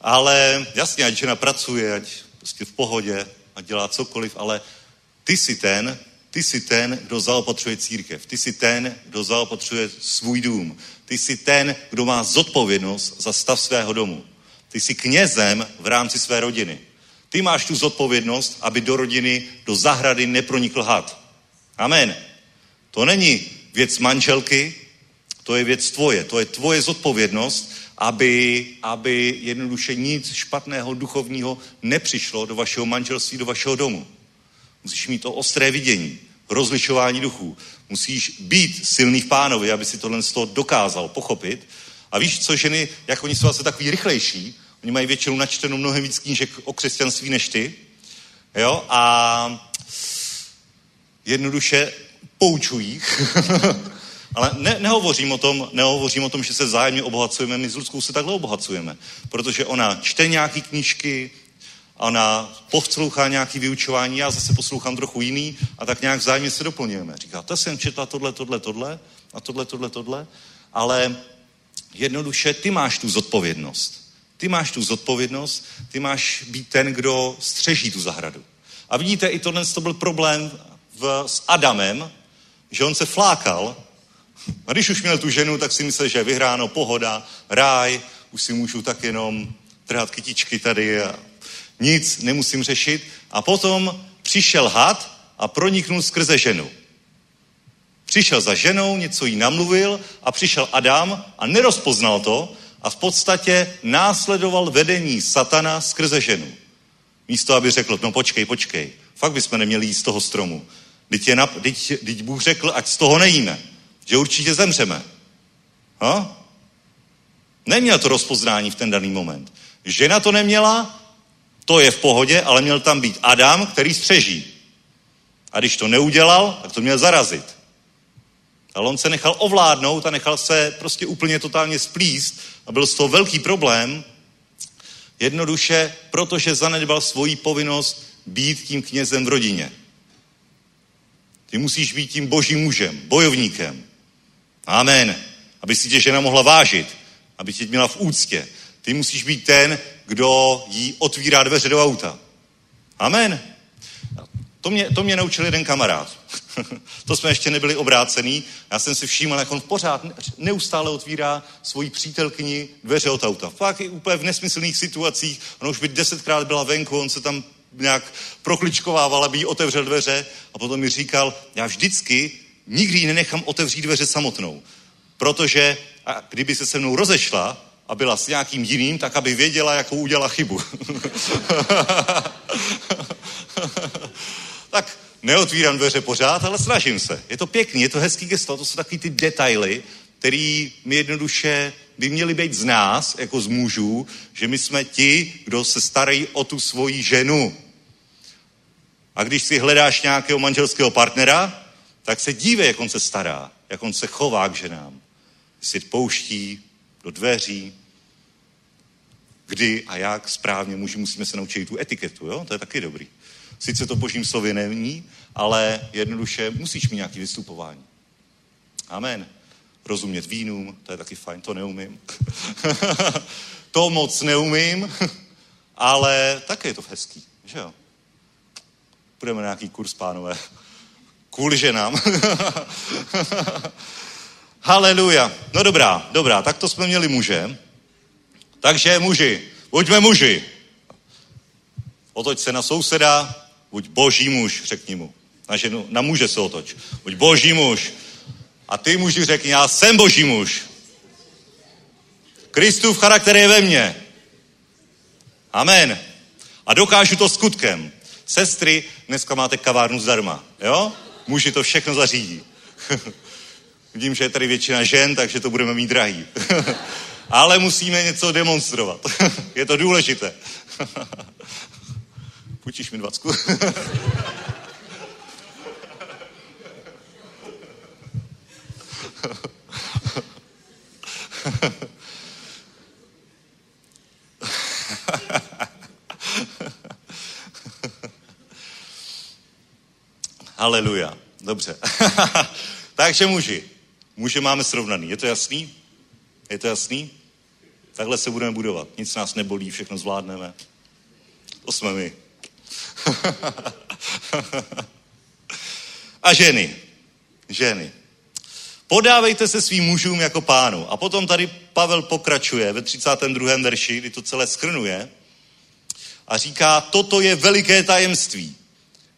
ale jasně, ať žena pracuje, ať prostě v pohodě, ať dělá cokoliv, ale ty si ten, ty jsi ten, kdo zaopatřuje církev. Ty jsi ten, kdo zaopatřuje svůj dům. Ty jsi ten, kdo má zodpovědnost za stav svého domu. Ty jsi knězem v rámci své rodiny. Ty máš tu zodpovědnost, aby do rodiny, do zahrady nepronikl had. Amen. To není věc manželky, to je věc tvoje. To je tvoje zodpovědnost, aby, aby jednoduše nic špatného duchovního nepřišlo do vašeho manželství, do vašeho domu. Musíš mít to ostré vidění rozlišování duchů. Musíš být silný v pánovi, aby si tohle dokázal pochopit. A víš co, ženy, jak oni jsou asi takový rychlejší, oni mají většinou načteno mnohem víc knížek o křesťanství než ty. Jo? A jednoduše poučují. Ale ne, nehovořím, o tom, nehovořím o tom, že se vzájemně obohacujeme, my s Ludskou se takhle obohacujeme. Protože ona čte nějaký knížky, ona poslouchá nějaký vyučování, já zase poslouchám trochu jiný a tak nějak vzájemně se doplňujeme. Říká, to jsem četla tohle, tohle, tohle a tohle, tohle, tohle, ale jednoduše ty máš tu zodpovědnost. Ty máš tu zodpovědnost, ty máš být ten, kdo střeží tu zahradu. A vidíte, i tohle to byl problém v, s Adamem, že on se flákal a když už měl tu ženu, tak si myslel, že je vyhráno, pohoda, ráj, už si můžu tak jenom trhat kytičky tady a nic nemusím řešit. A potom přišel had a proniknul skrze ženu. Přišel za ženou, něco jí namluvil a přišel Adam a nerozpoznal to a v podstatě následoval vedení satana skrze ženu. Místo, aby řekl, no počkej, počkej, fakt bychom neměli jíst z toho stromu. Teď, je nap- teď, teď Bůh řekl, ať z toho nejíme, že určitě zemřeme. Ha? Neměl to rozpoznání v ten daný moment. Žena to neměla, to je v pohodě, ale měl tam být Adam, který střeží. A když to neudělal, tak to měl zarazit. Ale on se nechal ovládnout a nechal se prostě úplně totálně splíst a byl z toho velký problém, jednoduše, protože zanedbal svoji povinnost být tím knězem v rodině. Ty musíš být tím božím mužem, bojovníkem. Amen. Aby si tě žena mohla vážit, aby tě měla v úctě. Ty musíš být ten, kdo jí otvírá dveře do auta. Amen. To mě, to mě naučil jeden kamarád. to jsme ještě nebyli obrácený. Já jsem si všímal, jak on pořád neustále otvírá svoji přítelkyni dveře od auta. Fakt i úplně v nesmyslných situacích. Ona už by desetkrát byla venku, on se tam nějak prokličkovával, aby jí otevřel dveře a potom mi říkal, já vždycky nikdy nenechám otevřít dveře samotnou. Protože a kdyby se se mnou rozešla a byla s nějakým jiným, tak aby věděla, jakou udělala chybu. tak neotvírám dveře pořád, ale snažím se. Je to pěkný, je to hezký gesto, to jsou takový ty detaily, který mi jednoduše by měly být z nás, jako z mužů, že my jsme ti, kdo se starají o tu svoji ženu. A když si hledáš nějakého manželského partnera, tak se dívej, jak on se stará, jak on se chová k ženám. Jestli pouští do dveří, kdy a jak správně muži musíme se naučit tu etiketu, jo? To je taky dobrý. Sice to božím slově není, ale jednoduše musíš mít nějaké vystupování. Amen. Rozumět vínům, to je taky fajn, to neumím. to moc neumím, ale také je to hezký, že jo? Budeme na nějaký kurz, pánové. Kvůli ženám. Haleluja. No dobrá, dobrá, tak to jsme měli muže. Takže muži, buďme muži. Otoč se na souseda, buď boží muž, řekni mu. Na ženu, na muže se otoč. Buď boží muž. A ty muži řekni, já jsem boží muž. Kristův charakter je ve mně. Amen. A dokážu to skutkem. Sestry, dneska máte kavárnu zdarma, jo? Muži to všechno zařídí. Vidím, že je tady většina žen, takže to budeme mít drahý. Ale musíme něco demonstrovat. je to důležité. Půjčíš mi dvacku? Haleluja. Dobře. Takže muži. Muže máme srovnaný. Je to jasný? Je to jasný? Takhle se budeme budovat. Nic nás nebolí, všechno zvládneme. To jsme my. A ženy. Ženy. Podávejte se svým mužům jako pánu. A potom tady Pavel pokračuje ve 32. verši, kdy to celé schrnuje a říká, toto je veliké tajemství.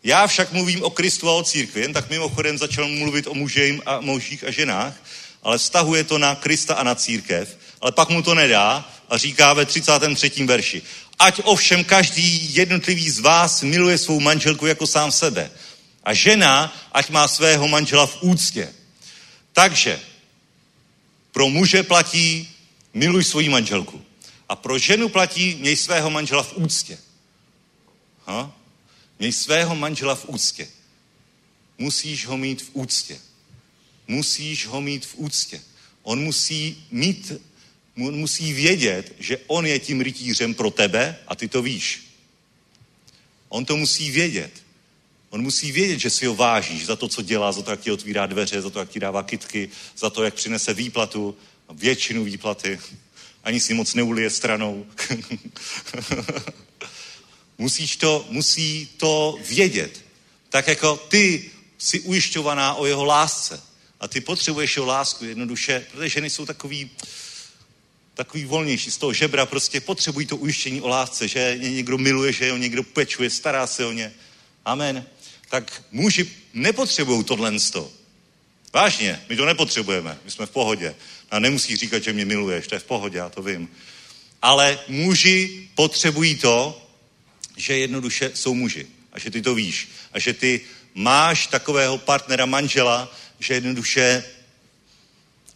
Já však mluvím o Kristu a o církvi, jen tak mimochodem začal mluvit o mužích a mužích a ženách, ale vztahuje to na Krista a na církev, ale pak mu to nedá a říká ve 33. verši. Ať ovšem každý jednotlivý z vás miluje svou manželku jako sám sebe. A žena, ať má svého manžela v úctě. Takže pro muže platí miluj svoji manželku. A pro ženu platí měj svého manžela v úctě. Ha? Měj svého manžela v úctě. Musíš ho mít v úctě. Musíš ho mít v úctě. On musí mít, on musí vědět, že on je tím rytířem pro tebe a ty to víš. On to musí vědět. On musí vědět, že si ho vážíš za to, co dělá, za to, jak ti otvírá dveře, za to, jak ti dává kitky, za to, jak přinese výplatu, většinu výplaty. Ani si moc neulije stranou. Musíš to, musí to vědět. Tak jako ty jsi ujišťovaná o jeho lásce. A ty potřebuješ jeho lásku jednoduše, protože ženy jsou takový, takový volnější z toho žebra, prostě potřebují to ujištění o lásce, že je někdo miluje, že ho někdo pečuje, stará se o ně. Amen. Tak muži nepotřebují tohle to. Vážně, my to nepotřebujeme, my jsme v pohodě. A nemusí říkat, že mě miluješ, to je v pohodě, já to vím. Ale muži potřebují to, že jednoduše jsou muži. A že ty to víš. A že ty máš takového partnera, manžela, že jednoduše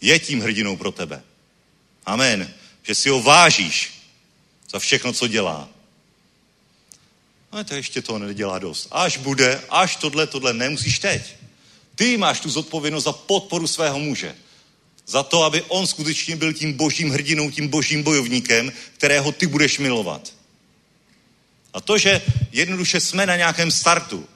je tím hrdinou pro tebe. Amen. Že si ho vážíš za všechno, co dělá. Ale to ještě to nedělá dost. Až bude, až tohle, tohle nemusíš teď. Ty máš tu zodpovědnost za podporu svého muže. Za to, aby on skutečně byl tím božím hrdinou, tím božím bojovníkem, kterého ty budeš milovat. A to, že jednoduše jsme na nějakém startu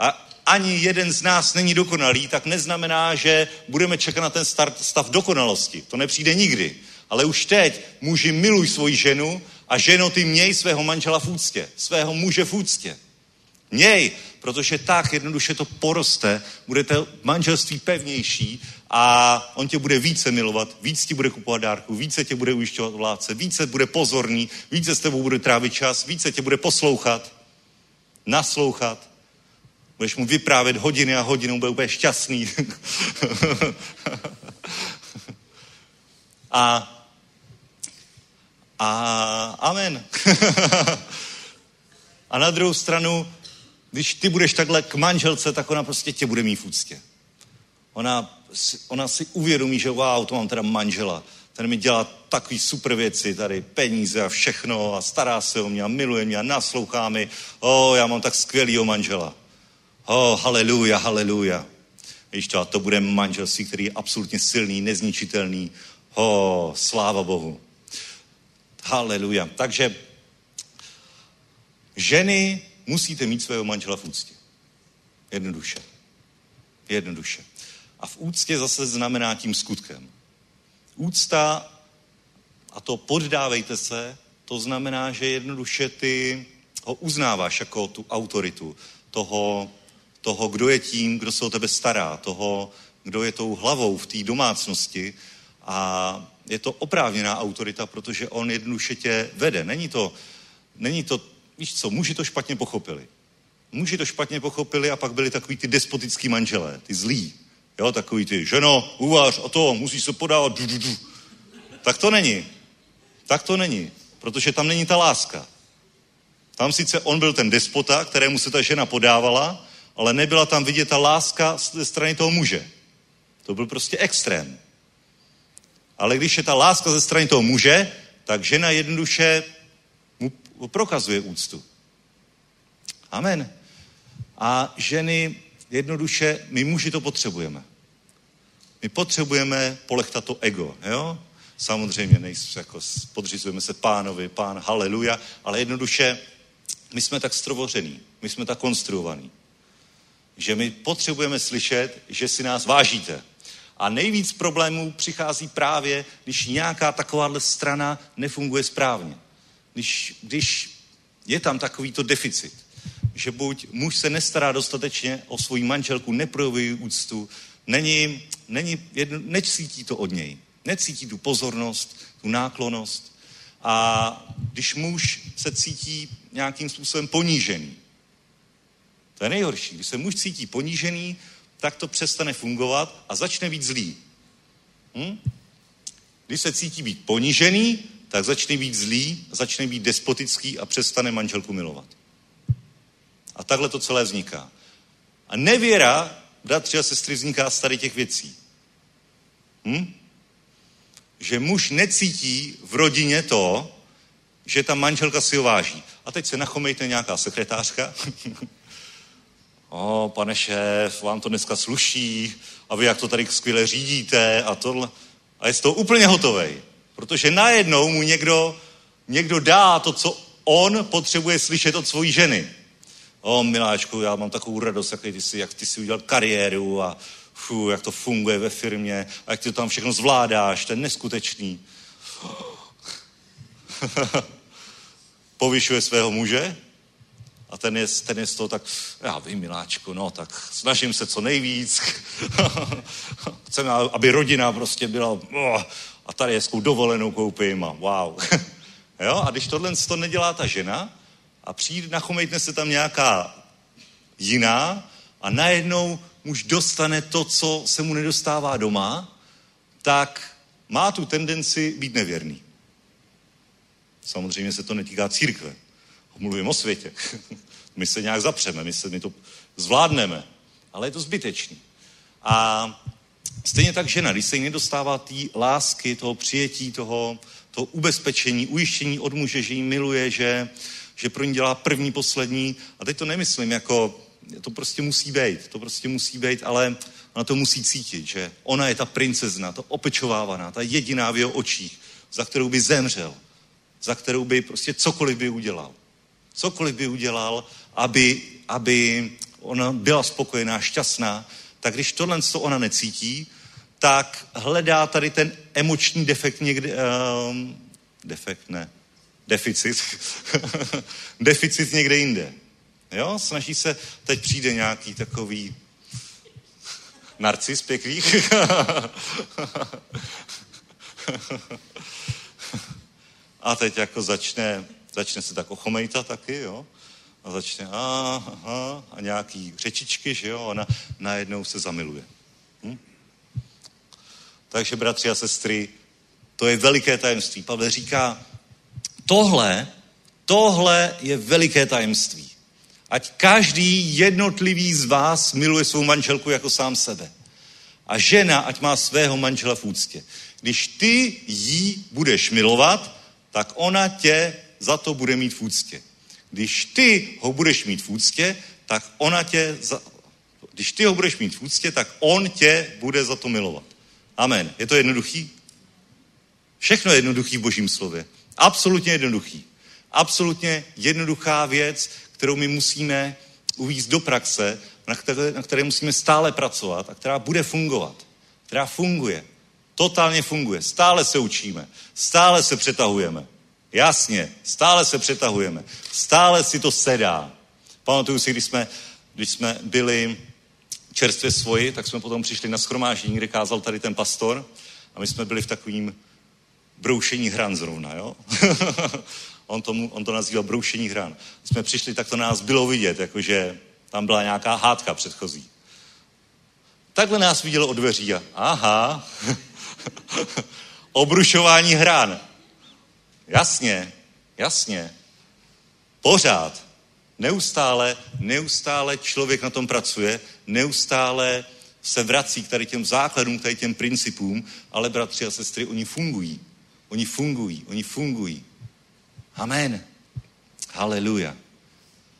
a ani jeden z nás není dokonalý, tak neznamená, že budeme čekat na ten start, stav dokonalosti. To nepřijde nikdy. Ale už teď muži miluj svoji ženu a ženo ty měj svého manžela v úctě, svého muže v úctě. Měj, protože tak jednoduše to poroste, bude to manželství pevnější a on tě bude více milovat, víc ti bude kupovat dárku, více tě bude ujišťovat vládce, více bude pozorný, více s tebou bude trávit čas, více tě bude poslouchat, naslouchat. Budeš mu vyprávět hodiny a hodiny, bude úplně šťastný. a a amen. a na druhou stranu, když ty budeš takhle k manželce, tak ona prostě tě bude mít v úctě. Ona, ona si uvědomí, že wow, to mám teda manžela. Ten mi dělá takový super věci, tady peníze a všechno a stará se o mě a miluje mě a naslouchá mi. O, já mám tak skvělýho manžela. O, haleluja, haleluja. Víš to, a to bude manželství, který je absolutně silný, nezničitelný. O, sláva Bohu. Haleluja. Takže ženy musíte mít svého manžela v úctě. Jednoduše. Jednoduše. A v úctě zase znamená tím skutkem. Úcta, a to poddávejte se, to znamená, že jednoduše ty ho uznáváš jako tu autoritu toho, toho, kdo je tím, kdo se o tebe stará, toho, kdo je tou hlavou v té domácnosti a je to oprávněná autorita, protože on jednoduše tě vede. Není to, není to víš co, muži to špatně pochopili. Muži to špatně pochopili a pak byli takový ty despotický manželé, ty zlí. Jo, takový ty, ženo, uvař a to, musíš se podávat. Du, du, du. Tak to není. Tak to není, protože tam není ta láska. Tam sice on byl ten despota, kterému se ta žena podávala, ale nebyla tam vidět ta láska ze strany toho muže. To byl prostě extrém. Ale když je ta láska ze strany toho muže, tak žena jednoduše mu prokazuje úctu. Amen. A ženy, jednoduše, my muži to potřebujeme. My potřebujeme polechtat to ego, jo? Samozřejmě nejsme, jako podřizujeme se pánovi, pán, haleluja, ale jednoduše, my jsme tak strovořený, my jsme tak konstruovaný, že my potřebujeme slyšet, že si nás vážíte, a nejvíc problémů přichází právě, když nějaká takováhle strana nefunguje správně. Když, když je tam takovýto deficit, že buď muž se nestará dostatečně o svoji manželku, neprojevuje úctu, není, není jedno, necítí to od něj. Necítí tu pozornost, tu náklonost. A když muž se cítí nějakým způsobem ponížený, to je nejhorší. Když se muž cítí ponížený, tak to přestane fungovat a začne být zlý. Hm? Když se cítí být ponížený, tak začne být zlý, začne být despotický a přestane manželku milovat. A takhle to celé vzniká. A nevěra, bratři a sestry, vzniká z tady těch věcí. Hm? Že muž necítí v rodině to, že ta manželka si ho váží. A teď se nachomejte nějaká sekretářka o, pane šéf, vám to dneska sluší a vy jak to tady skvěle řídíte a tohle. A je z toho úplně hotovej. Protože najednou mu někdo, někdo dá to, co on potřebuje slyšet od svojí ženy. O, miláčku, já mám takovou radost, jak ty si, jak ty si udělal kariéru a fů, jak to funguje ve firmě a jak ty to tam všechno zvládáš, to je neskutečný. Povyšuje svého muže a ten je, ten je z toho tak, já vím, miláčku, no tak snažím se co nejvíc. Chceme, aby rodina prostě byla, a tady hezkou dovolenou koupím a wow. jo? A když tohle to nedělá ta žena a přijde, nachomejtne se tam nějaká jiná a najednou muž dostane to, co se mu nedostává doma, tak má tu tendenci být nevěrný. Samozřejmě se to netýká církve. Mluvím o světě. my se nějak zapřeme, my, se, my to zvládneme, ale je to zbytečný. A stejně tak žena, když se jí nedostává té lásky, toho přijetí, toho, toho ubezpečení, ujištění od muže, že jí miluje, že, že pro ní dělá první, poslední. A teď to nemyslím jako, to prostě musí být, to prostě musí být, ale ona to musí cítit, že ona je ta princezna, ta opečovávaná, ta jediná v jeho očích, za kterou by zemřel, za kterou by prostě cokoliv by udělal. Cokoliv by udělal, aby, aby ona byla spokojená, šťastná, tak když tohle co ona necítí, tak hledá tady ten emoční defekt někde, um, defekt ne, deficit, deficit někde jinde. Jo, snaží se, teď přijde nějaký takový narcis pěkný. a teď jako začne, začne se tak ochomejtat taky, jo a začne a, aha, a nějaký řečičky, že jo, ona najednou se zamiluje. Hm? Takže, bratři a sestry, to je veliké tajemství. Pavel říká, tohle, tohle je veliké tajemství. Ať každý jednotlivý z vás miluje svou manželku jako sám sebe. A žena, ať má svého manžela v úctě. Když ty jí budeš milovat, tak ona tě za to bude mít v úctě. Když ty ho budeš mít v úctě, tak ona tě, za, když ty ho budeš mít v úctě, tak on tě bude za to milovat. Amen. Je to jednoduchý? Všechno je jednoduchý v božím slově. Absolutně jednoduchý. Absolutně jednoduchá věc, kterou my musíme uvízt do praxe, na které, na které musíme stále pracovat a která bude fungovat. Která funguje. Totálně funguje. Stále se učíme. Stále se přetahujeme. Jasně, stále se přetahujeme, stále si to sedá. Pamatuju si, když jsme, když jsme byli čerstvě svoji, tak jsme potom přišli na schromáždění, kde kázal tady ten pastor a my jsme byli v takovým broušení hran zrovna, jo? on, tomu, on to nazýval broušení hran. Jsme přišli, tak to nás bylo vidět, jakože tam byla nějaká hádka předchozí. Takhle nás viděl od dveří a aha, obrušování hran. Jasně, jasně. Pořád. Neustále, neustále člověk na tom pracuje, neustále se vrací k tady těm základům, k tady těm principům, ale bratři a sestry, oni fungují. Oni fungují, oni fungují. Amen. Haleluja.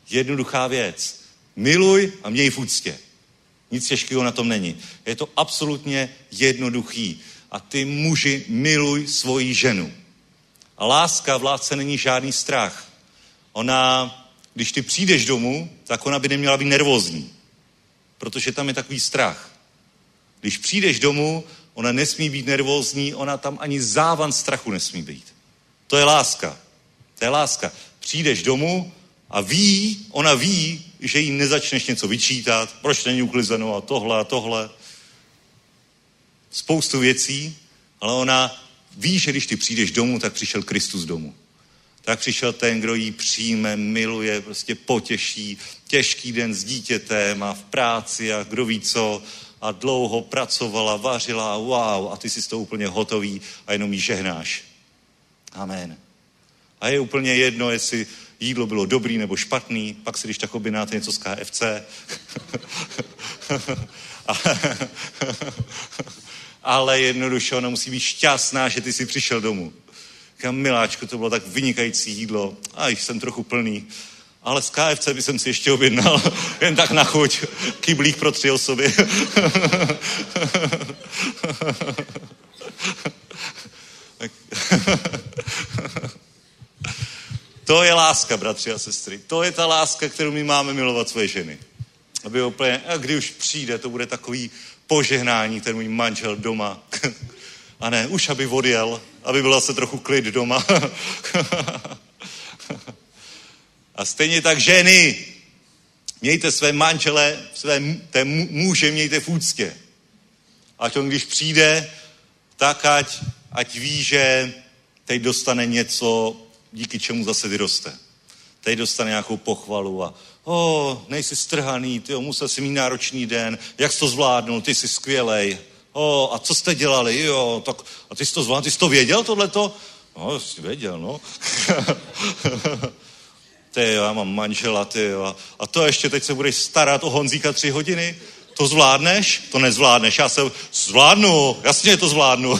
Jednoduchá věc. Miluj a měj v úctě. Nic těžkého na tom není. Je to absolutně jednoduchý. A ty muži miluj svoji ženu. A láska v lásce není žádný strach. Ona, když ty přijdeš domů, tak ona by neměla být nervózní, protože tam je takový strach. Když přijdeš domů, ona nesmí být nervózní, ona tam ani závan strachu nesmí být. To je láska. To je láska. Přijdeš domů a ví, ona ví, že jí nezačneš něco vyčítat, proč není uklizeno a tohle a tohle. Spoustu věcí, ale ona ví, že když ty přijdeš domů, tak přišel Kristus domů. Tak přišel ten, kdo jí přijme, miluje, prostě potěší, těžký den s dítětem a v práci a kdo ví co a dlouho pracovala, vařila, wow, a ty jsi toho úplně hotový a jenom jí žehnáš. Amen. A je úplně jedno, jestli jídlo bylo dobrý nebo špatný, pak si když tak objednáte něco z KFC. ale jednoduše ona musí být šťastná, že ty jsi přišel domů. Říkám, miláčku, to bylo tak vynikající jídlo. A jsem trochu plný. Ale z KFC by jsem si ještě objednal, jen tak na chuť, kyblík pro tři osoby. To je láska, bratři a sestry. To je ta láska, kterou my máme milovat svoje ženy. Aby úplně, a kdy už přijde, to bude takový požehnání, ten můj manžel doma. A ne, už aby odjel, aby byla se trochu klid doma. A stejně tak ženy, mějte své manžele, své té muže mějte v úctě. Ať on, když přijde, tak ať, ať ví, že teď dostane něco, díky čemu zase vyroste. Teď dostane nějakou pochvalu a o, oh, nejsi strhaný, ty musel si mít náročný den, jak jsi to zvládnul, ty jsi skvělej. O, oh, a co jste dělali? Jo, tak, a ty jsi to zvládl, ty jsi to věděl tohleto? No, jsi věděl, no. ty jo, já mám manžela, ty jo. A to ještě teď se budeš starat o Honzíka tři hodiny? To zvládneš? To nezvládneš. Já se zvládnu, jasně to zvládnu.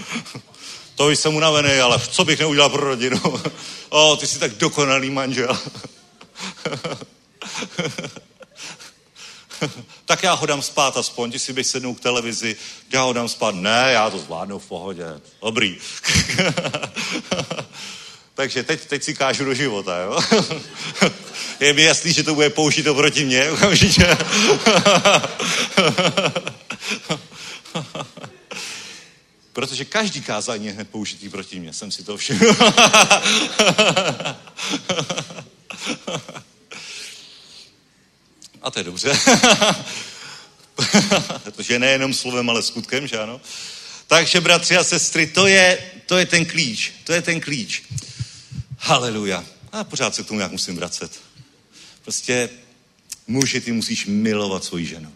to jsem unavený, ale co bych neudělal pro rodinu? o, ty jsi tak dokonalý manžel. tak já ho dám spát aspoň, ty si bych sednul k televizi, já ho dám spát. Ne, já to zvládnu v pohodě. Dobrý. Takže teď, teď si kážu do života, jo? Je mi jasný, že to bude použito proti mně okamžitě. Protože každý kázání je hned použitý proti mně, jsem si to všiml. A to je dobře. Protože nejenom slovem, ale skutkem, že ano? Takže, bratři a sestry, to je, to je ten klíč. To je ten klíč. Haleluja. A pořád se k tomu nějak musím vracet. Prostě muži, ty musíš milovat svoji ženu.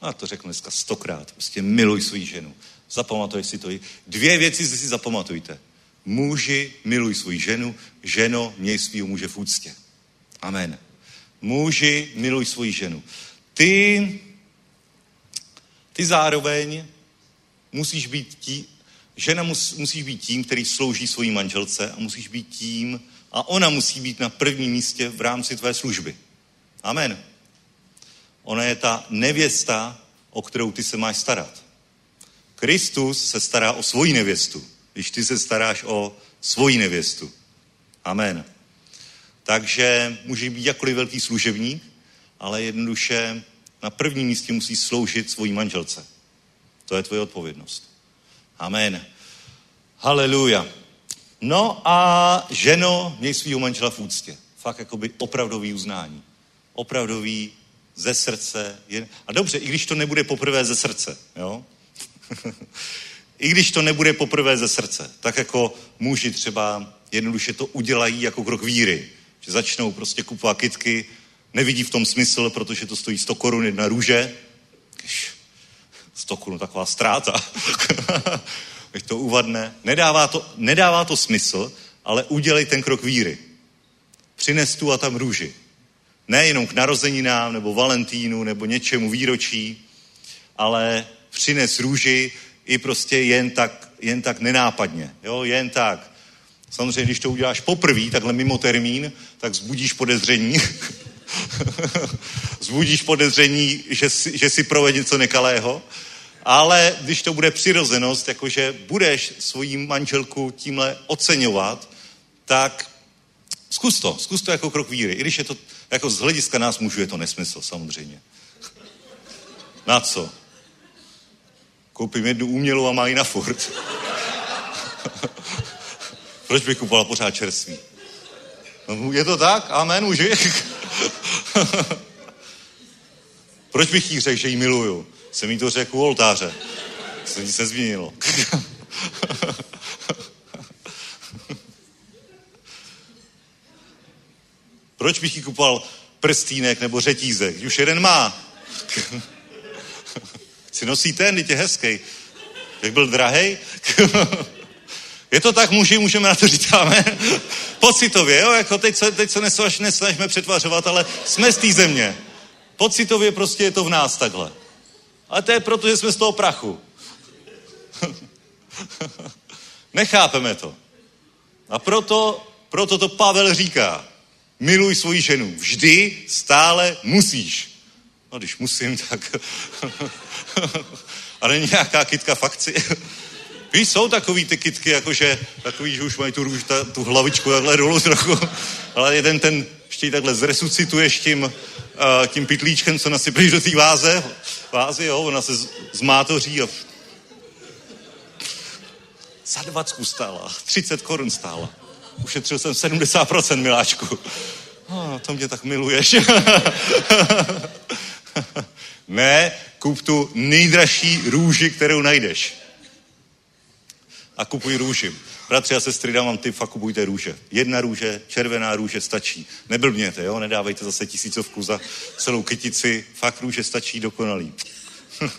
A to řeknu dneska stokrát. Prostě miluj svoji ženu. Zapamatuj si to. Dvě věci si zapamatujte. Muži, miluj svoji ženu. Ženo, měj svýho muže v úctě. Amen. Muži, miluj svoji ženu. Ty, ty zároveň musíš být tí, žena mus, musí být tím, který slouží svojí manželce a musíš být tím, a ona musí být na prvním místě v rámci tvé služby. Amen. Ona je ta nevěsta, o kterou ty se máš starat. Kristus se stará o svoji nevěstu, když ty se staráš o svoji nevěstu. Amen. Takže může být jakkoliv velký služebník, ale jednoduše na prvním místě musí sloužit svojí manželce. To je tvoje odpovědnost. Amen. Haleluja. No a ženo, měj svýho manžela v úctě. Fakt jakoby opravdový uznání. Opravdový ze srdce. A dobře, i když to nebude poprvé ze srdce, jo? I když to nebude poprvé ze srdce, tak jako muži třeba jednoduše to udělají jako krok víry. Že začnou prostě kupovat kitky, nevidí v tom smysl, protože to stojí 100 korun jedna růže. 100 korun taková ztráta. Když to uvadne. Nedává to, nedává to smysl, ale udělej ten krok víry. Přines tu a tam růži. Nejenom k narozeninám, nebo Valentínu, nebo něčemu výročí, ale přines růži i prostě jen tak, jen tak nenápadně. Jo? Jen tak. Samozřejmě, když to uděláš poprvé, takhle mimo termín, tak zbudíš podezření. zbudíš podezření, že si, že si proved něco nekalého. Ale když to bude přirozenost, jakože budeš svoji manželku tímhle oceňovat, tak zkus to, zkus to jako krok víry. I když je to, jako z hlediska nás mužů je to nesmysl, samozřejmě. Na co? Koupím jednu umělou a má ji na furt. Proč bych kupoval pořád čerstvý? No, je to tak? Amen, muži? Proč bych jí řekl, že ji miluju? Jsem jí to řekl u oltáře. Se nic nezměnilo. Proč bych jí kupoval prstínek nebo řetízek? Už jeden má. Si nosí ten, je hezký. Jak byl drahej? Je to tak, muži, můžeme na to říkáme. Pocitově, jo, jako teď se, teď se nesnažíme přetvařovat, ale jsme z té země. Pocitově prostě je to v nás takhle. Ale to je proto, že jsme z toho prachu. Nechápeme to. A proto, proto to Pavel říká. Miluj svoji ženu. Vždy, stále musíš. No, když musím, tak... A není nějaká kytka fakci. Víš, jsou takový ty kitky, jakože takový, že už mají tu, růž, ta, tu hlavičku takhle dolů trochu, ale jeden ten ještě takhle zresuscituješ tím, uh, tím pitlíčkem, co nasypeš do té váze, vázy, jo, ona se zmátoří a za 20 stála, 30 korun stála. Ušetřil jsem 70% miláčku. Oh, to mě tak miluješ. ne, kup tu nejdražší růži, kterou najdeš. A kupuj růži. Bratři a sestry, dám vám tip, fakt kupujte růže. Jedna růže, červená růže stačí. Neblbněte, jo, nedávejte zase tisícovku za celou kytici. Fakt růže stačí dokonalý.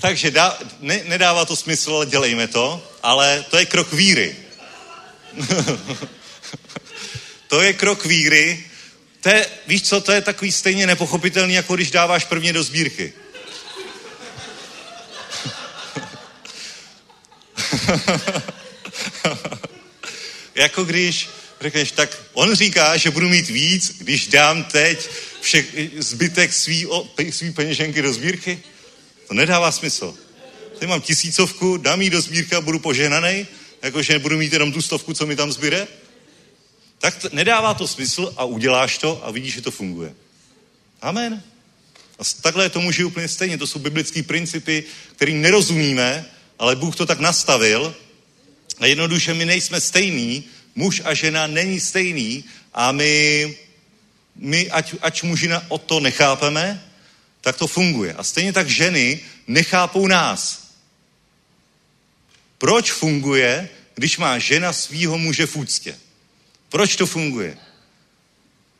Takže dá, ne, nedává to smysl, ale dělejme to, ale to je krok víry. to je krok víry. To je, víš co, to je takový stejně nepochopitelný, jako když dáváš prvně do sbírky. jako když řekneš, tak on říká, že budu mít víc, když dám teď vše, zbytek svý, o, svý peněženky do sbírky. To nedává smysl. Teď mám tisícovku, dám jí do sbírky a budu poženaný, jakože budu mít jenom tu stovku, co mi tam zbyde. Tak to, nedává to smysl a uděláš to a vidíš, že to funguje. Amen. A takhle je to může úplně stejně. To jsou biblické principy, kterým nerozumíme, ale Bůh to tak nastavil. A jednoduše my nejsme stejný, muž a žena není stejný a my, my ať, ať mužina o to nechápeme, tak to funguje. A stejně tak ženy nechápou nás. Proč funguje, když má žena svýho muže v úctě? Proč to funguje?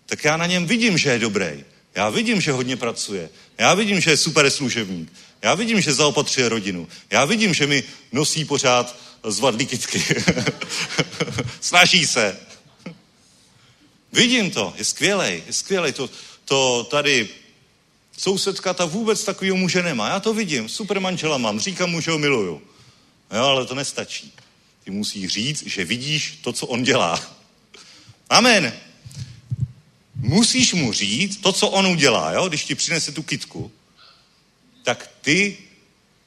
Tak já na něm vidím, že je dobrý. Já vidím, že hodně pracuje. Já vidím, že je super služebník. Já vidím, že zaopatřuje rodinu. Já vidím, že mi nosí pořád zvadlí kytky. Snaží se. Vidím to, je skvělej, je skvělej. To, to tady sousedka ta vůbec takového muže nemá. Já to vidím, super manžela mám, říkám mu, že ho miluju. Jo, ale to nestačí. Ty musí říct, že vidíš to, co on dělá. Amen. Musíš mu říct to, co on udělá, jo? když ti přinese tu kitku, tak ty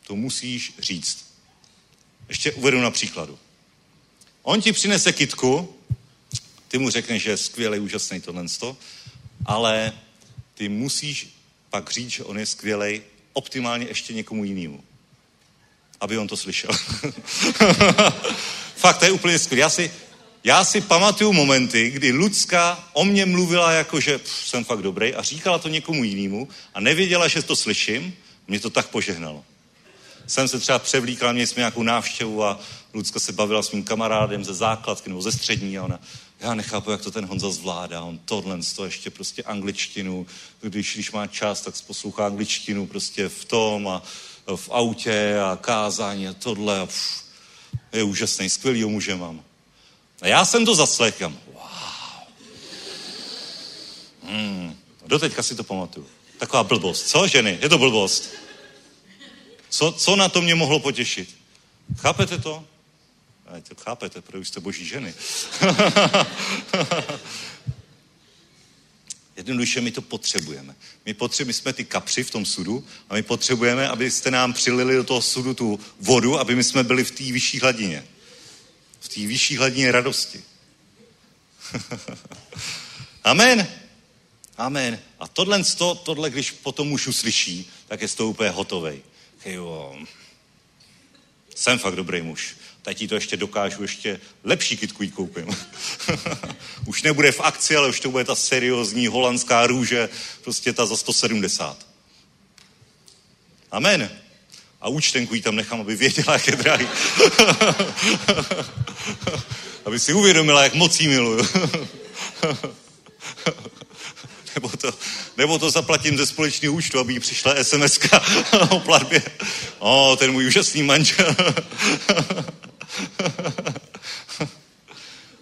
to musíš říct. Ještě uvedu na příkladu. On ti přinese kitku, ty mu řekneš, že je skvělý, úžasný tohle, ale ty musíš pak říct, že on je skvělý, optimálně ještě někomu jinému. Aby on to slyšel. Fakt, to je úplně skvělé. Já si, já si pamatuju momenty, kdy Lucka o mě mluvila jako, že pff, jsem fakt dobrý a říkala to někomu jinému a nevěděla, že to slyším. Mě to tak požehnalo. Jsem se třeba převlíkal, měli jsme nějakou návštěvu a Lucka se bavila s mým kamarádem ze základky nebo ze střední a ona, já nechápu, jak to ten Honza zvládá, on tohle, to ještě prostě angličtinu, když, když má čas, tak poslouchá angličtinu prostě v tom a v autě a kázání a tohle a pff, je úžasný, skvělý muže mám. A já jsem to zaslechl. Wow. Hmm. Doteďka si to pamatuju. Taková blbost. Co, ženy? Je to blbost. Co, co na to mě mohlo potěšit? Chápete to? Ne, to chápete, protože jste boží ženy. Jednoduše my to potřebujeme. My potřebujeme, my jsme ty kapři v tom sudu a my potřebujeme, abyste nám přilili do toho sudu tu vodu, aby my jsme byli v té vyšší hladině. Té vyšší hladině radosti. Amen. Amen. A tohle, tohle, když potom muž uslyší, tak je z toho úplně hotovej. Jo, jsem fakt dobrý muž. Teď ti to ještě dokážu, ještě lepší kitku jí koupím. už nebude v akci, ale už to bude ta seriózní holandská růže, prostě ta za 170. Amen. A účtenku jí tam nechám, aby věděla, jak je drahý. aby si uvědomila, jak moc jí miluju. nebo, to, nebo to zaplatím ze společného účtu, aby jí přišla sms o platbě. O, ten můj úžasný manžel.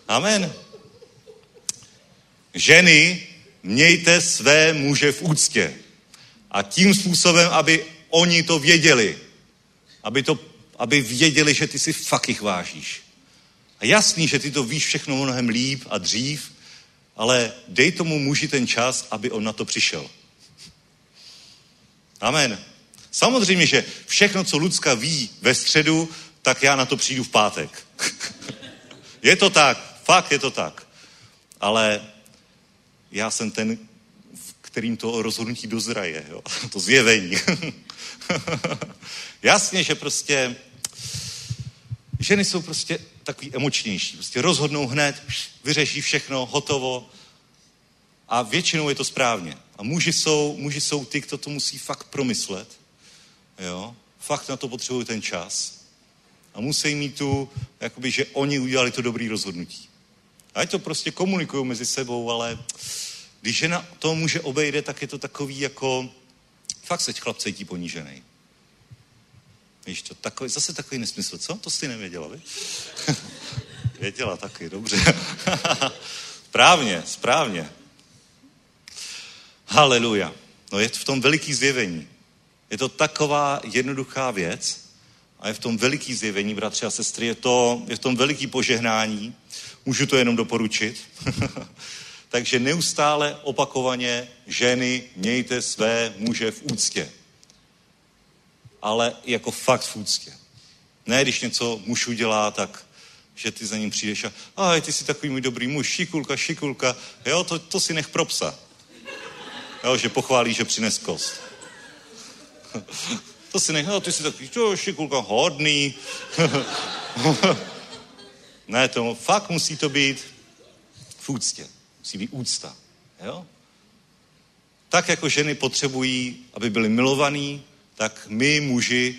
Amen. Ženy, mějte své muže v úctě. A tím způsobem, aby oni to věděli. Aby, to, aby věděli, že ty si fakt jich vážíš. A jasný, že ty to víš všechno mnohem líp a dřív, ale dej tomu muži ten čas, aby on na to přišel. Amen. Samozřejmě, že všechno, co Lucka ví ve středu, tak já na to přijdu v pátek. je to tak, fakt je to tak. Ale já jsem ten, kterým to rozhodnutí dozraje, jo? to zjevení. Jasně, že prostě ženy jsou prostě takový emočnější. Prostě rozhodnou hned, vyřeší všechno, hotovo. A většinou je to správně. A muži jsou, muži jsou ty, kdo to musí fakt promyslet. Jo? Fakt na to potřebují ten čas. A musí mít tu, jakoby, že oni udělali to dobré rozhodnutí. Ať to prostě komunikují mezi sebou, ale když žena to muže obejde, tak je to takový jako, fakt se chlap cítí ponížený. Víš to, takový, zase takový nesmysl, co? To jsi nevěděla, vy? Věděla taky, dobře. správně, správně. Haleluja. No je v tom veliký zjevení. Je to taková jednoduchá věc a je v tom veliký zjevení, bratři a sestry, je, to, je v tom veliký požehnání. Můžu to jenom doporučit. Takže neustále opakovaně ženy mějte své muže v úctě. Ale jako fakt v úctě. Ne, když něco muž udělá, tak že ty za ním přijdeš a aj, ty jsi takový můj dobrý muž, šikulka, šikulka, jo, to, to si nech pro psa. Jo, že pochválí, že přines kost. to si nech, jo, ty jsi takový, to šikulka, hodný. ne, to fakt musí to být v úctě. Být úcta. Jo? Tak jako ženy potřebují, aby byly milovaný, tak my, muži,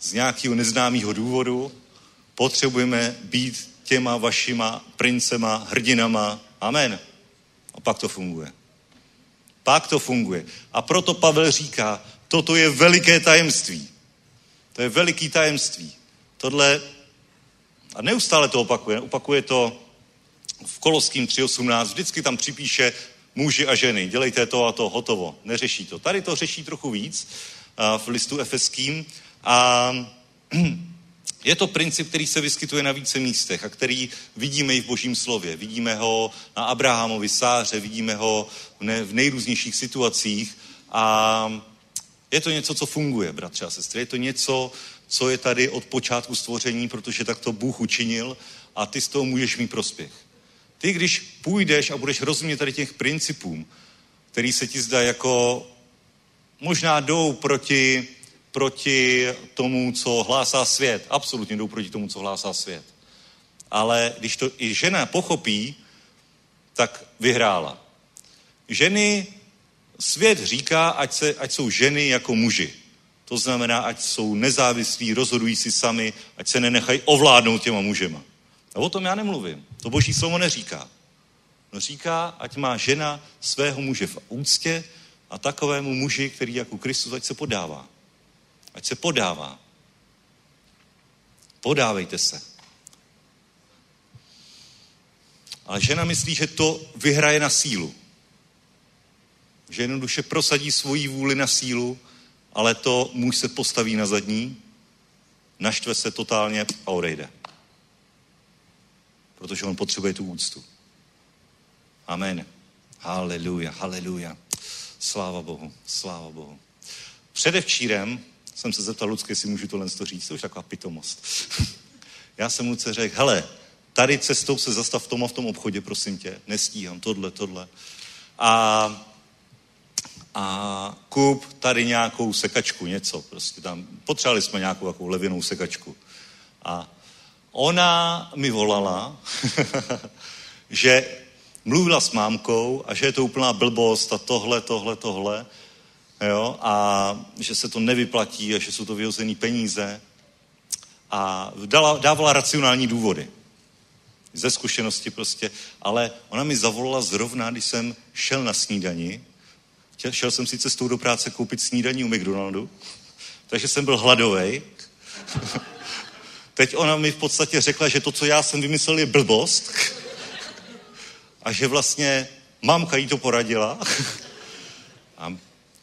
z nějakého neznámého důvodu, potřebujeme být těma vašima princema, hrdinama. Amen. A pak to funguje. Pak to funguje. A proto Pavel říká, toto je veliké tajemství. To je veliký tajemství. Tohle, a neustále to opakuje, opakuje to v Koloským 3.18, vždycky tam připíše muži a ženy, dělejte to a to, hotovo, neřeší to. Tady to řeší trochu víc v listu efeským a je to princip, který se vyskytuje na více místech a který vidíme i v božím slově. Vidíme ho na Abrahamovi sáře, vidíme ho v nejrůznějších situacích a je to něco, co funguje, bratře a sestry. Je to něco, co je tady od počátku stvoření, protože tak to Bůh učinil a ty z toho můžeš mít prospěch. Ty, když půjdeš a budeš rozumět tady těch principům, který se ti zdá jako možná jdou proti, proti tomu, co hlásá svět. Absolutně jdou proti tomu, co hlásá svět. Ale když to i žena pochopí, tak vyhrála. Ženy, svět říká, ať, se, ať jsou ženy jako muži. To znamená, ať jsou nezávislí, rozhodují si sami, ať se nenechají ovládnout těma mužema. A o tom já nemluvím. To boží slovo neříká. No říká, ať má žena svého muže v úctě a takovému muži, který jako Kristus, ať se podává. Ať se podává. Podávejte se. Ale žena myslí, že to vyhraje na sílu. Že jednoduše prosadí svoji vůli na sílu, ale to muž se postaví na zadní, naštve se totálně a odejde protože on potřebuje tu úctu. Amen. Haleluja, haleluja. Sláva Bohu, sláva Bohu. Předevčírem jsem se zeptal Lucky, jestli můžu tohle to říct, to už taková pitomost. Já jsem Luce řekl, hele, tady cestou se zastav v tom a v tom obchodě, prosím tě, nestíhám, tohle, tohle. A, a kup tady nějakou sekačku, něco prostě tam. Potřebovali jsme nějakou takovou levinou sekačku. A ona mi volala, že mluvila s mámkou a že je to úplná blbost a tohle, tohle, tohle. Jo? A že se to nevyplatí a že jsou to vyhozené peníze. A dala, dávala racionální důvody. Ze zkušenosti prostě. Ale ona mi zavolala zrovna, když jsem šel na snídani. Šel jsem si cestou do práce koupit snídaní u McDonaldu. Takže jsem byl hladovej. Teď ona mi v podstatě řekla, že to, co já jsem vymyslel, je blbost. A že vlastně mamka jí to poradila. A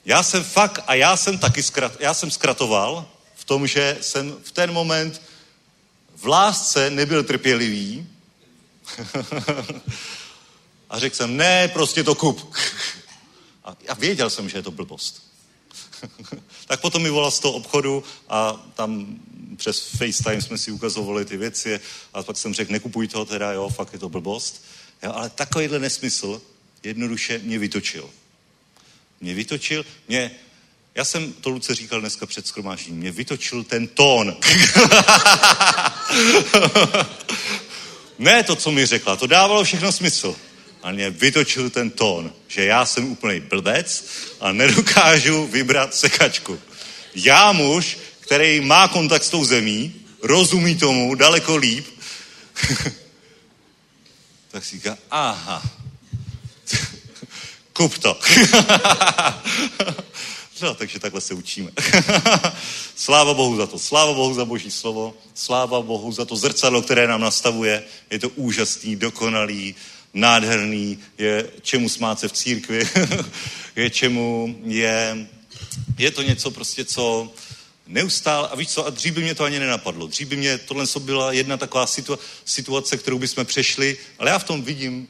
já jsem fakt, a já jsem taky zkrat, já jsem zkratoval v tom, že jsem v ten moment v lásce nebyl trpělivý. A řekl jsem, ne, prostě to kup. A, a věděl jsem, že je to blbost. Tak potom mi volal z toho obchodu a tam přes FaceTime jsme si ukazovali ty věci a pak jsem řekl, nekupuj to teda, jo, fakt je to blbost. Jo, ale takovýhle nesmysl jednoduše mě vytočil. Mě vytočil, mě, já jsem to Luce říkal dneska před skromážděním, mě vytočil ten tón. ne to, co mi řekla, to dávalo všechno smysl. A mě vytočil ten tón, že já jsem úplný blbec a nedokážu vybrat sekačku. Já muž, který má kontakt s tou zemí, rozumí tomu daleko líp, tak si říká, aha, kup to. no, takže takhle se učíme. sláva Bohu za to, sláva Bohu za Boží slovo, sláva Bohu za to zrcadlo, které nám nastavuje. Je to úžasný, dokonalý, nádherný, je čemu smát se v církvi, je čemu je, je to něco prostě, co neustále, a víš co, a dřív by mě to ani nenapadlo. Dřív by mě tohle byla jedna taková situa- situace, kterou bychom přešli, ale já v tom vidím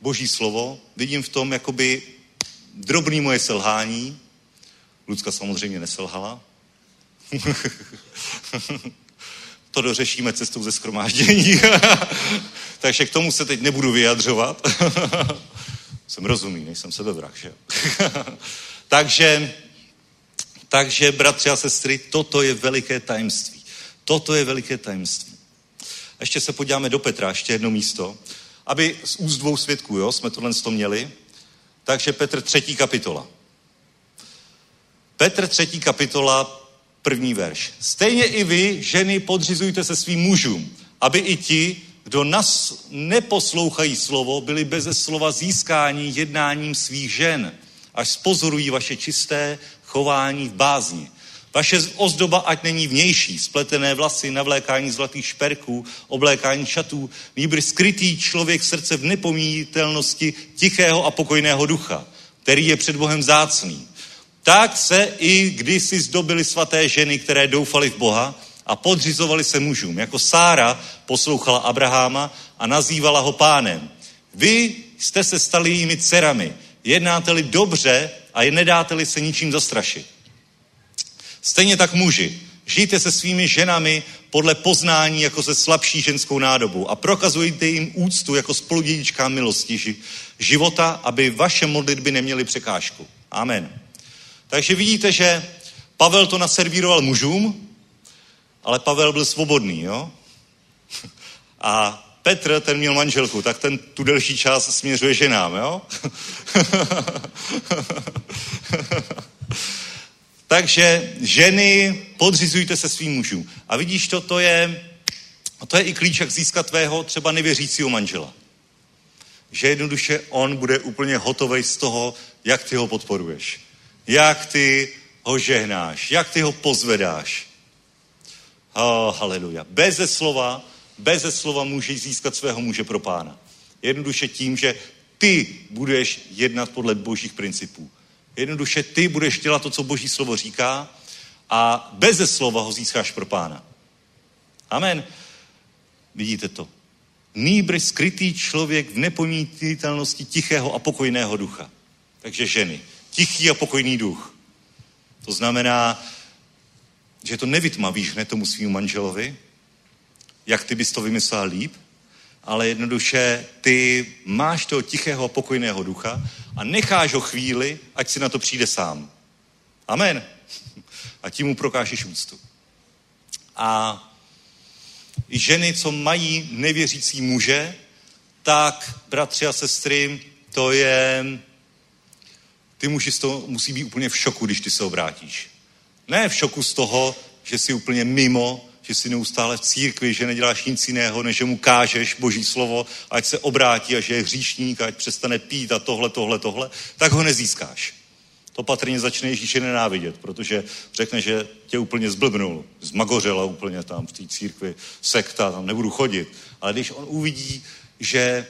boží slovo, vidím v tom jakoby drobný moje selhání. Lucka samozřejmě neselhala. to dořešíme cestou ze skromáždění. Takže k tomu se teď nebudu vyjadřovat. Jsem rozumný, nejsem sebevrah, že Takže takže, bratři a sestry, toto je veliké tajemství. Toto je veliké tajemství. A ještě se podíváme do Petra, ještě jedno místo, aby z úst dvou svědků, jo, jsme tohle to měli. Takže Petr třetí kapitola. Petr třetí kapitola, první verš. Stejně i vy, ženy, podřizujte se svým mužům, aby i ti, kdo nás neposlouchají slovo, byli beze slova získání jednáním svých žen, až spozorují vaše čisté chování v bázni. Vaše ozdoba ať není vnější, spletené vlasy, navlékání zlatých šperků, oblékání šatů, nýbrž skrytý člověk srdce v nepomíjitelnosti tichého a pokojného ducha, který je před Bohem zácný. Tak se i kdysi zdobily svaté ženy, které doufaly v Boha a podřizovali se mužům, jako Sára poslouchala Abraháma a nazývala ho pánem. Vy jste se stali jimi dcerami, jednáte-li dobře a je nedáte-li se ničím zastrašit. Stejně tak muži, žijte se svými ženami podle poznání jako se slabší ženskou nádobou a prokazujte jim úctu jako spoludědičká milosti života, aby vaše modlitby neměly překážku. Amen. Takže vidíte, že Pavel to naservíroval mužům, ale Pavel byl svobodný, jo? A Petr, ten měl manželku, tak ten tu delší část směřuje ženám, jo? Takže ženy, podřizujte se svým mužům. A vidíš to, to je, to je i klíč, jak získat tvého třeba nevěřícího manžela. Že jednoduše on bude úplně hotový z toho, jak ty ho podporuješ. Jak ty ho žehnáš, jak ty ho pozvedáš. Oh, haleluja. Beze slova Beze slova můžeš získat svého muže pro pána. Jednoduše tím, že ty budeš jednat podle božích principů. Jednoduše ty budeš dělat to, co boží slovo říká a beze slova ho získáš pro pána. Amen. Vidíte to. Nýbry skrytý člověk v nepomítitelnosti tichého a pokojného ducha. Takže ženy. Tichý a pokojný duch. To znamená, že to nevytmavíš hned tomu svým manželovi, jak ty bys to vymyslela líp, ale jednoduše ty máš toho tichého a pokojného ducha a necháš ho chvíli, ať si na to přijde sám. Amen. A tím mu prokážeš úctu. A i ženy, co mají nevěřící muže, tak, bratři a sestry, to je, ty muži z toho musí být úplně v šoku, když ty se obrátíš. Ne v šoku z toho, že jsi úplně mimo, že jsi neustále v církvi, že neděláš nic jiného, než že mu kážeš boží slovo, ať se obrátí a že je hříšník, ať přestane pít a tohle, tohle, tohle, tak ho nezískáš. To patrně začne Ježíše nenávidět, protože řekne, že tě úplně zblbnul, zmagořela úplně tam v té církvi, sekta, tam nebudu chodit. Ale když on uvidí, že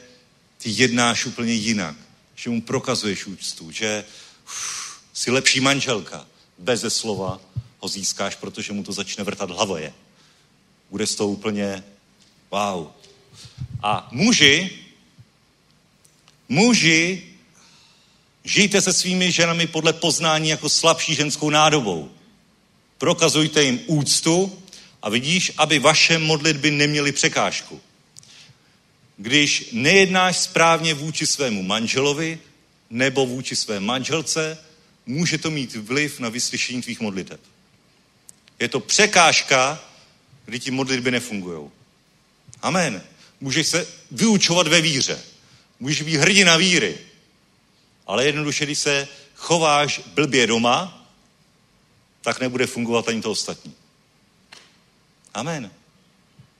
ty jednáš úplně jinak, že mu prokazuješ úctu, že uf, jsi lepší manželka, beze slova ho získáš, protože mu to začne vrtat hlavě bude z toho úplně wow. A muži, Muži, žijte se svými ženami podle poznání jako slabší ženskou nádobou. Prokazujte jim úctu a vidíš, aby vaše modlitby neměly překážku. Když nejednáš správně vůči svému manželovi nebo vůči své manželce, může to mít vliv na vyslyšení tvých modliteb. Je to překážka, kdy ti modlitby nefungují. Amen. Můžeš se vyučovat ve víře. Můžeš být hrdina víry. Ale jednoduše, když se chováš blbě doma, tak nebude fungovat ani to ostatní. Amen.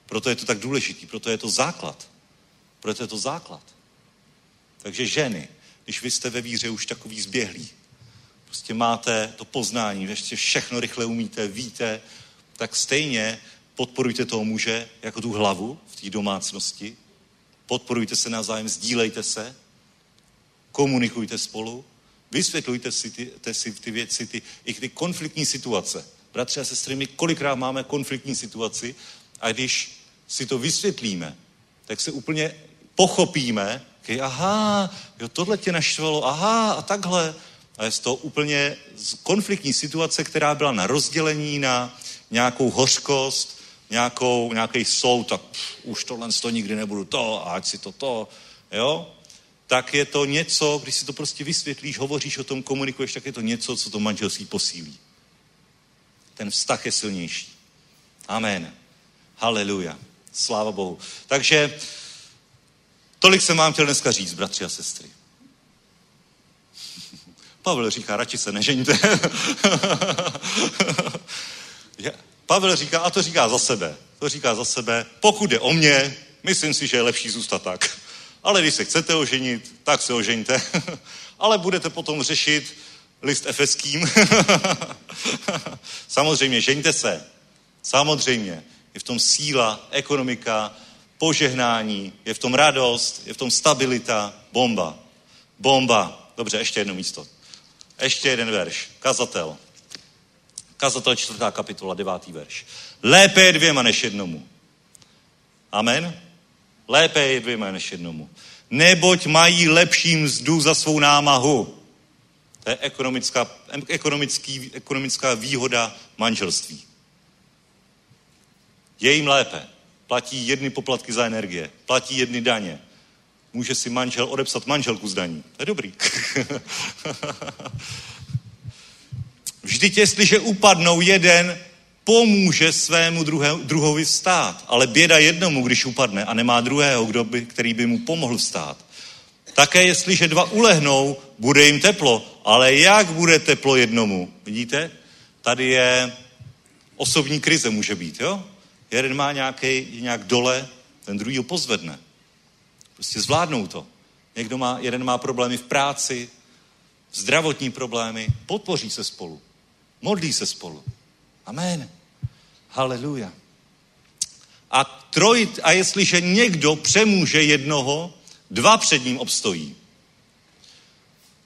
Proto je to tak důležitý, proto je to základ. Proto je to základ. Takže ženy, když vy jste ve víře už takový zběhlí, prostě máte to poznání, ještě všechno rychle umíte, víte, tak stejně podporujte toho muže jako tu hlavu v té domácnosti, podporujte se navzájem, sdílejte se, komunikujte spolu, vysvětlujte si ty, ty, si ty věci, ty, i ty konfliktní situace. Bratři a sestry, my kolikrát máme konfliktní situaci a když si to vysvětlíme, tak se úplně pochopíme, okay, aha, jo, tohle tě naštvalo, aha, a takhle. A je to úplně konfliktní situace, která byla na rozdělení, na nějakou hořkost, nějakou, nějaký soud, tak pff, už tohle to nikdy nebudu to, a ať si to to, jo? Tak je to něco, když si to prostě vysvětlíš, hovoříš o tom, komunikuješ, tak je to něco, co to manželství posílí. Ten vztah je silnější. Amen. Haleluja. Sláva Bohu. Takže tolik jsem vám chtěl dneska říct, bratři a sestry. Pavel říká, radši se nežeňte. Pavel říká, a to říká za sebe, to říká za sebe, pokud je o mě, myslím si, že je lepší zůstat tak. Ale když se chcete oženit, tak se ožeňte. Ale budete potom řešit list efeským. Samozřejmě, žeňte se. Samozřejmě. Je v tom síla, ekonomika, požehnání, je v tom radost, je v tom stabilita, bomba. Bomba. Dobře, ještě jedno místo. Ještě jeden verš. Kazatel. Kazatel čtvrtá kapitola, devátý verš. Lépe je dvěma než jednomu. Amen? Lépe je dvěma než jednomu. Neboť mají lepší mzdu za svou námahu. To je ekonomická, ekonomický, ekonomická výhoda manželství. Je jim lépe. Platí jedny poplatky za energie, platí jedny daně. Může si manžel odepsat manželku z daní. To je dobrý. Vždyť jestliže upadnou jeden, pomůže svému druhé, druhovi vstát. Ale běda jednomu, když upadne a nemá druhého, kdo by, který by mu pomohl vstát. Také jestliže dva ulehnou, bude jim teplo. Ale jak bude teplo jednomu? Vidíte? Tady je osobní krize může být, jo? Jeden má nějaký, nějak dole, ten druhý ho pozvedne. Prostě zvládnou to. Někdo má, jeden má problémy v práci, zdravotní problémy, podpoří se spolu. Modlí se spolu. Amen. Haleluja. A, troj, a jestliže někdo přemůže jednoho, dva před ním obstojí.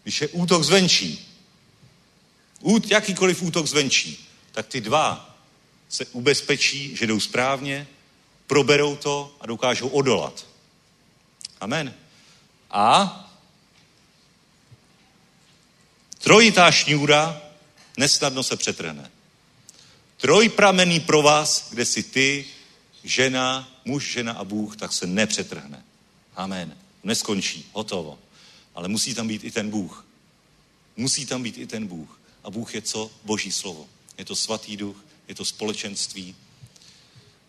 Když je útok zvenčí, út, jakýkoliv útok zvenčí, tak ty dva se ubezpečí, že jdou správně, proberou to a dokážou odolat. Amen. A trojitá šňůra nesnadno se přetrhne. Trojpramenný pro vás, kde si ty, žena, muž, žena a Bůh, tak se nepřetrhne. Amen. Neskončí. Hotovo. Ale musí tam být i ten Bůh. Musí tam být i ten Bůh. A Bůh je co? Boží slovo. Je to svatý duch, je to společenství.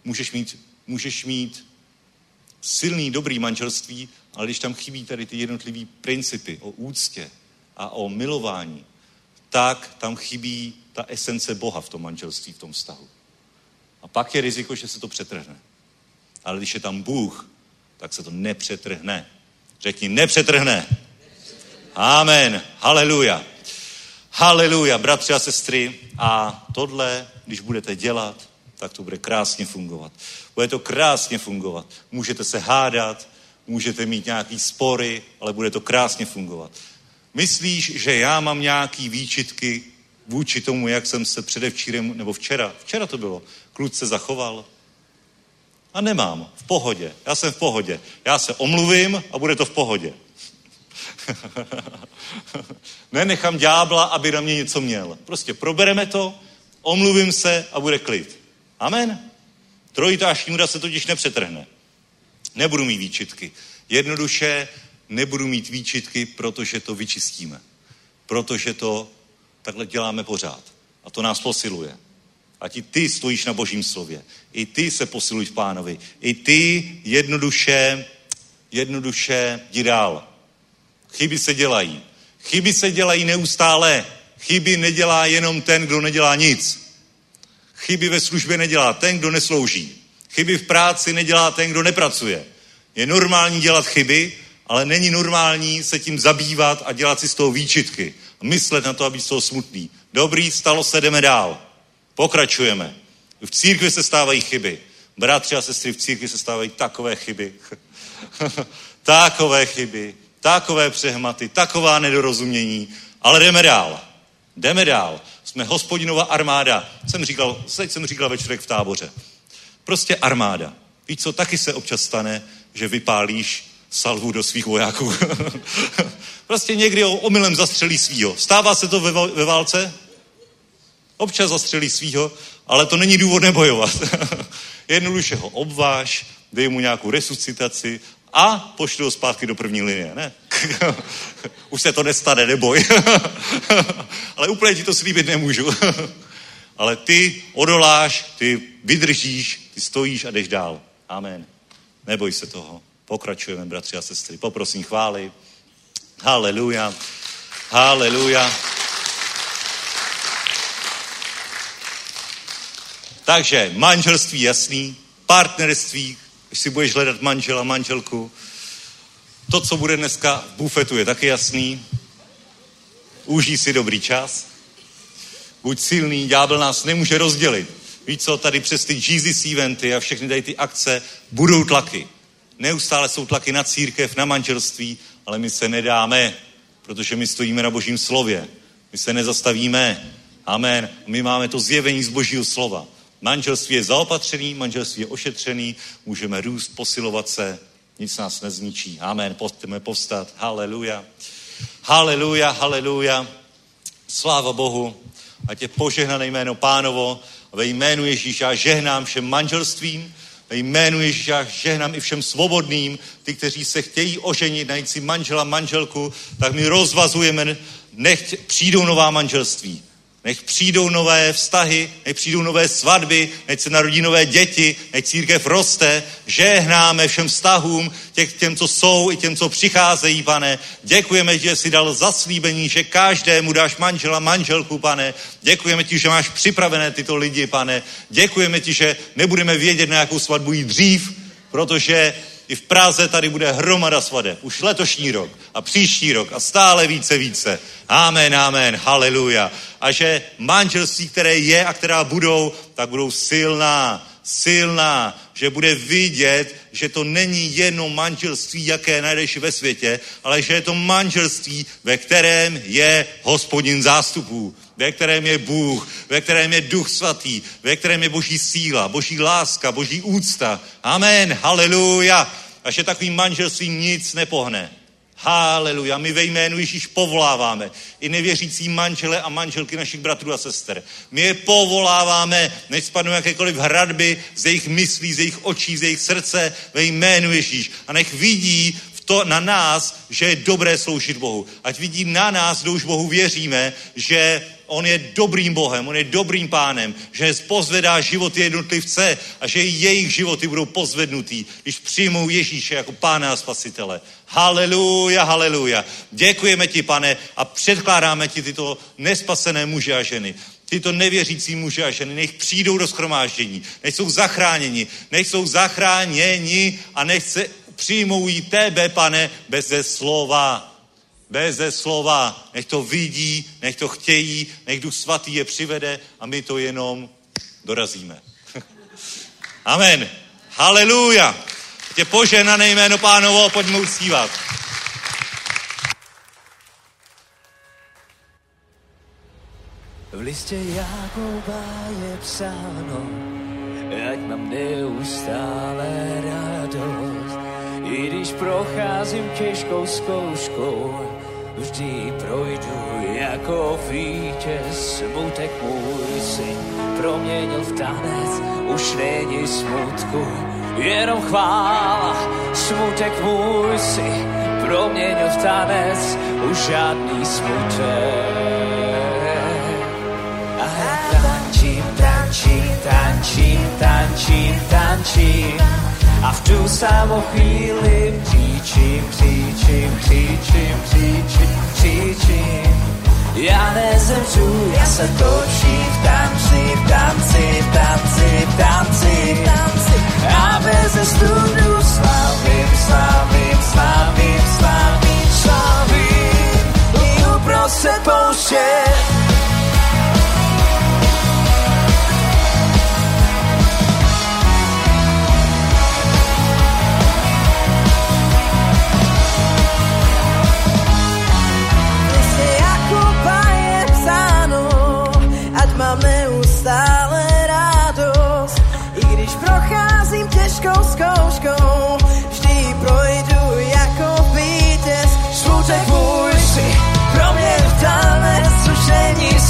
Můžeš mít, můžeš mít silný, dobrý manželství, ale když tam chybí tady ty jednotlivé principy o úctě a o milování, tak tam chybí ta esence Boha v tom manželství, v tom vztahu. A pak je riziko, že se to přetrhne. Ale když je tam Bůh, tak se to nepřetrhne. Řekni, nepřetrhne. Amen. Haleluja. Haleluja, bratři a sestry. A tohle, když budete dělat, tak to bude krásně fungovat. Bude to krásně fungovat. Můžete se hádat, můžete mít nějaký spory, ale bude to krásně fungovat. Myslíš, že já mám nějaký výčitky vůči tomu, jak jsem se předevčírem, nebo včera, včera to bylo, kluce zachoval? A nemám, v pohodě. Já jsem v pohodě. Já se omluvím a bude to v pohodě. Nenechám ďábla, aby na mě něco měl. Prostě probereme to, omluvím se a bude klid. Amen. Trojitá šňůra se totiž nepřetrhne. Nebudu mít výčitky. Jednoduše nebudu mít výčitky, protože to vyčistíme. Protože to takhle děláme pořád. A to nás posiluje. Ať i ty stojíš na božím slově. I ty se posiluj v pánovi. I ty jednoduše, jednoduše jdi dál. Chyby se dělají. Chyby se dělají neustále. Chyby nedělá jenom ten, kdo nedělá nic. Chyby ve službě nedělá ten, kdo neslouží. Chyby v práci nedělá ten, kdo nepracuje. Je normální dělat chyby, ale není normální se tím zabývat a dělat si z toho výčitky. Myslet na to, aby z toho smutný. Dobrý, stalo se, jdeme dál. Pokračujeme. V církvi se stávají chyby. Bratři a sestry, v církvi se stávají takové chyby. takové chyby, takové přehmaty, taková nedorozumění. Ale jdeme dál. Jdeme dál. Jsme hospodinova armáda. Jsem říkal, teď jsem říkal večerek v táboře. Prostě armáda. Víš co, taky se občas stane, že vypálíš salvu do svých vojáků. prostě někdy omylem zastřelí svýho. Stává se to ve, ve válce? Občas zastřelí svýho, ale to není důvod nebojovat. Jednoduše ho obváž, dej mu nějakou resuscitaci a pošli ho zpátky do první linie, ne? Už se to nestane, neboj. ale úplně ti to slíbit nemůžu. ale ty odoláš, ty vydržíš, ty stojíš a jdeš dál. Amen. Neboj se toho. Pokračujeme, bratři a sestry. Poprosím chvály. Haleluja. Haleluja. Takže manželství jasný, partnerství, když si budeš hledat manžela, manželku, to, co bude dneska v bufetu, je taky jasný. Užij si dobrý čas. Buď silný, ďábel nás nemůže rozdělit. Víš co, tady přes ty Jesus eventy a všechny tady ty akce budou tlaky. Neustále jsou tlaky na církev, na manželství, ale my se nedáme, protože my stojíme na božím slově. My se nezastavíme. Amen. My máme to zjevení z božího slova. Manželství je zaopatřený, manželství je ošetřený, můžeme růst, posilovat se, nic nás nezničí. Amen. Pojďme povstat. Haleluja. Haleluja, haleluja. Sláva Bohu. Ať je požehnané jméno pánovo. A ve jménu Ježíša žehnám všem manželstvím, ve jménu Ježíša žehnám i všem svobodným, ty, kteří se chtějí oženit, najít si manžela, manželku, tak my rozvazujeme, nechť přijdou nová manželství. Nech přijdou nové vztahy, nech přijdou nové svatby, nech se narodí nové děti, nech církev roste. Žehnáme všem vztahům, těch, těm, co jsou, i těm, co přicházejí, pane. Děkujeme, že jsi dal zaslíbení, že každému dáš manžela, manželku, pane. Děkujeme ti, že máš připravené tyto lidi, pane. Děkujeme ti, že nebudeme vědět, na jakou svatbu jít dřív, protože i v Praze tady bude hromada svadeb. Už letošní rok a příští rok a stále více, více. Amen, amen, haleluja. A že manželství, které je a která budou, tak budou silná, silná, že bude vidět, že to není jenom manželství, jaké najdeš ve světě, ale že je to manželství, ve kterém je hospodin zástupů, ve kterém je Bůh, ve kterém je Duch Svatý, ve kterém je Boží síla, Boží láska, Boží úcta. Amen, haleluja. A že takovým manželstvím nic nepohne. Haleluja. My ve jménu Ježíš povoláváme i nevěřící manžele a manželky našich bratrů a sester. My je povoláváme, než spadnou jakékoliv hradby z jejich myslí, z jejich očí, z jejich srdce ve jménu Ježíš. A nech vidí v to na nás, že je dobré sloužit Bohu. Ať vidí na nás, kdo už Bohu věříme, že on je dobrým Bohem, on je dobrým pánem, že pozvedá životy jednotlivce a že jejich životy budou pozvednutý, když přijmou Ježíše jako pána a spasitele. Haleluja, haleluja. Děkujeme ti, pane, a předkládáme ti tyto nespasené muže a ženy tyto nevěřící muže a ženy, nech přijdou do schromáždění, nech jsou zachráněni, nech jsou zachráněni a nech se přijmou tebe, pane, bez slova ze slova. Nech to vidí, nech to chtějí, nech Duch Svatý je přivede a my to jenom dorazíme. Amen. Haleluja. Tě poženané jméno pánovo, pojďme uctívat. V listě Jakoba je psáno, ať mám neustále radost I když procházím těžkou zkouškou, vždy projdu jako vítěz. Smutek můj si proměnil v tanec, už není smutku, jenom chvála. Smutek můj si proměnil v tanec, už žádný smutek. A tančím, tančím, tančím, tančím, tančím. A v tu samou chvíli křičím, teaching, teaching, teaching, teaching, teaching. Ja razem czuję Satoshi w tancy, w tancy, w tancy, w tancy, tancy. A bez studiów sławim, sławim, sławim, sławim.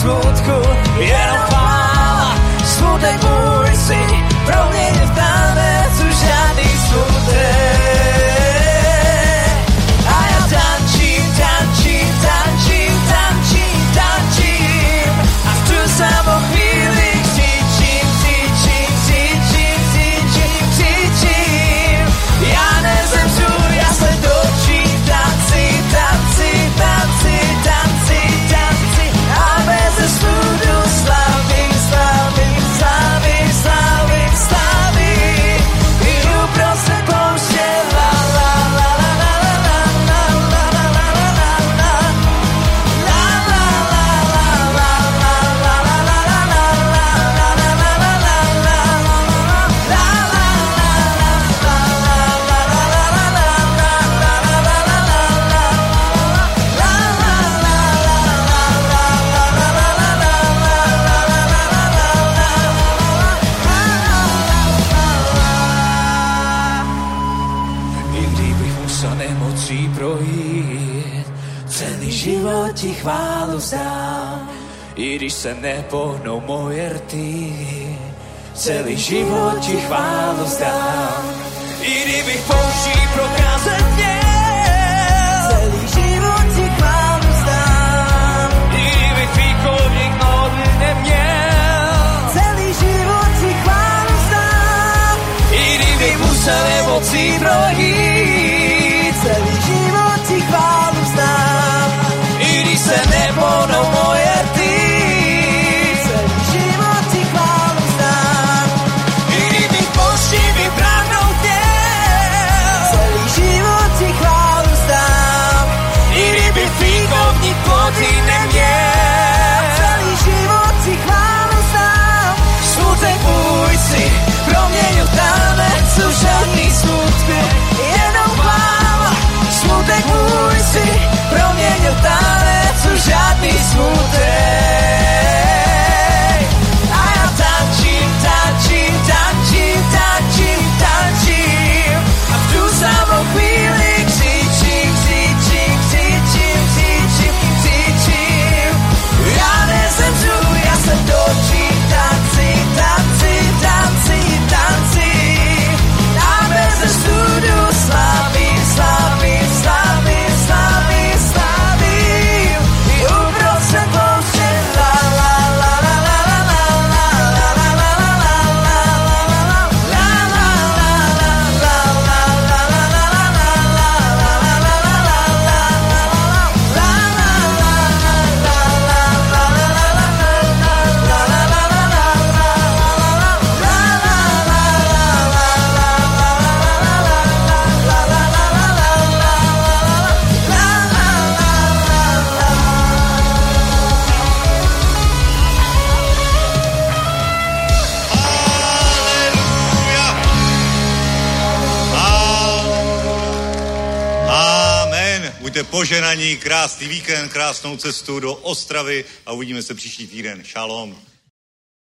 Smutku, jenom chvála. Smutek můj si vzdám. I když se nepohnou moje rty, celý život ti chválu vzdám. I kdybych pouští procházet měl, Celý život ti chválu vzdám. i kdybych východník nohy neměl, Celý život ti chválu vzdám. i kdybych musel emocí projít, Buďte poženaní, krásný víkend, krásnou cestu do Ostravy a uvidíme se příští týden. Šalom.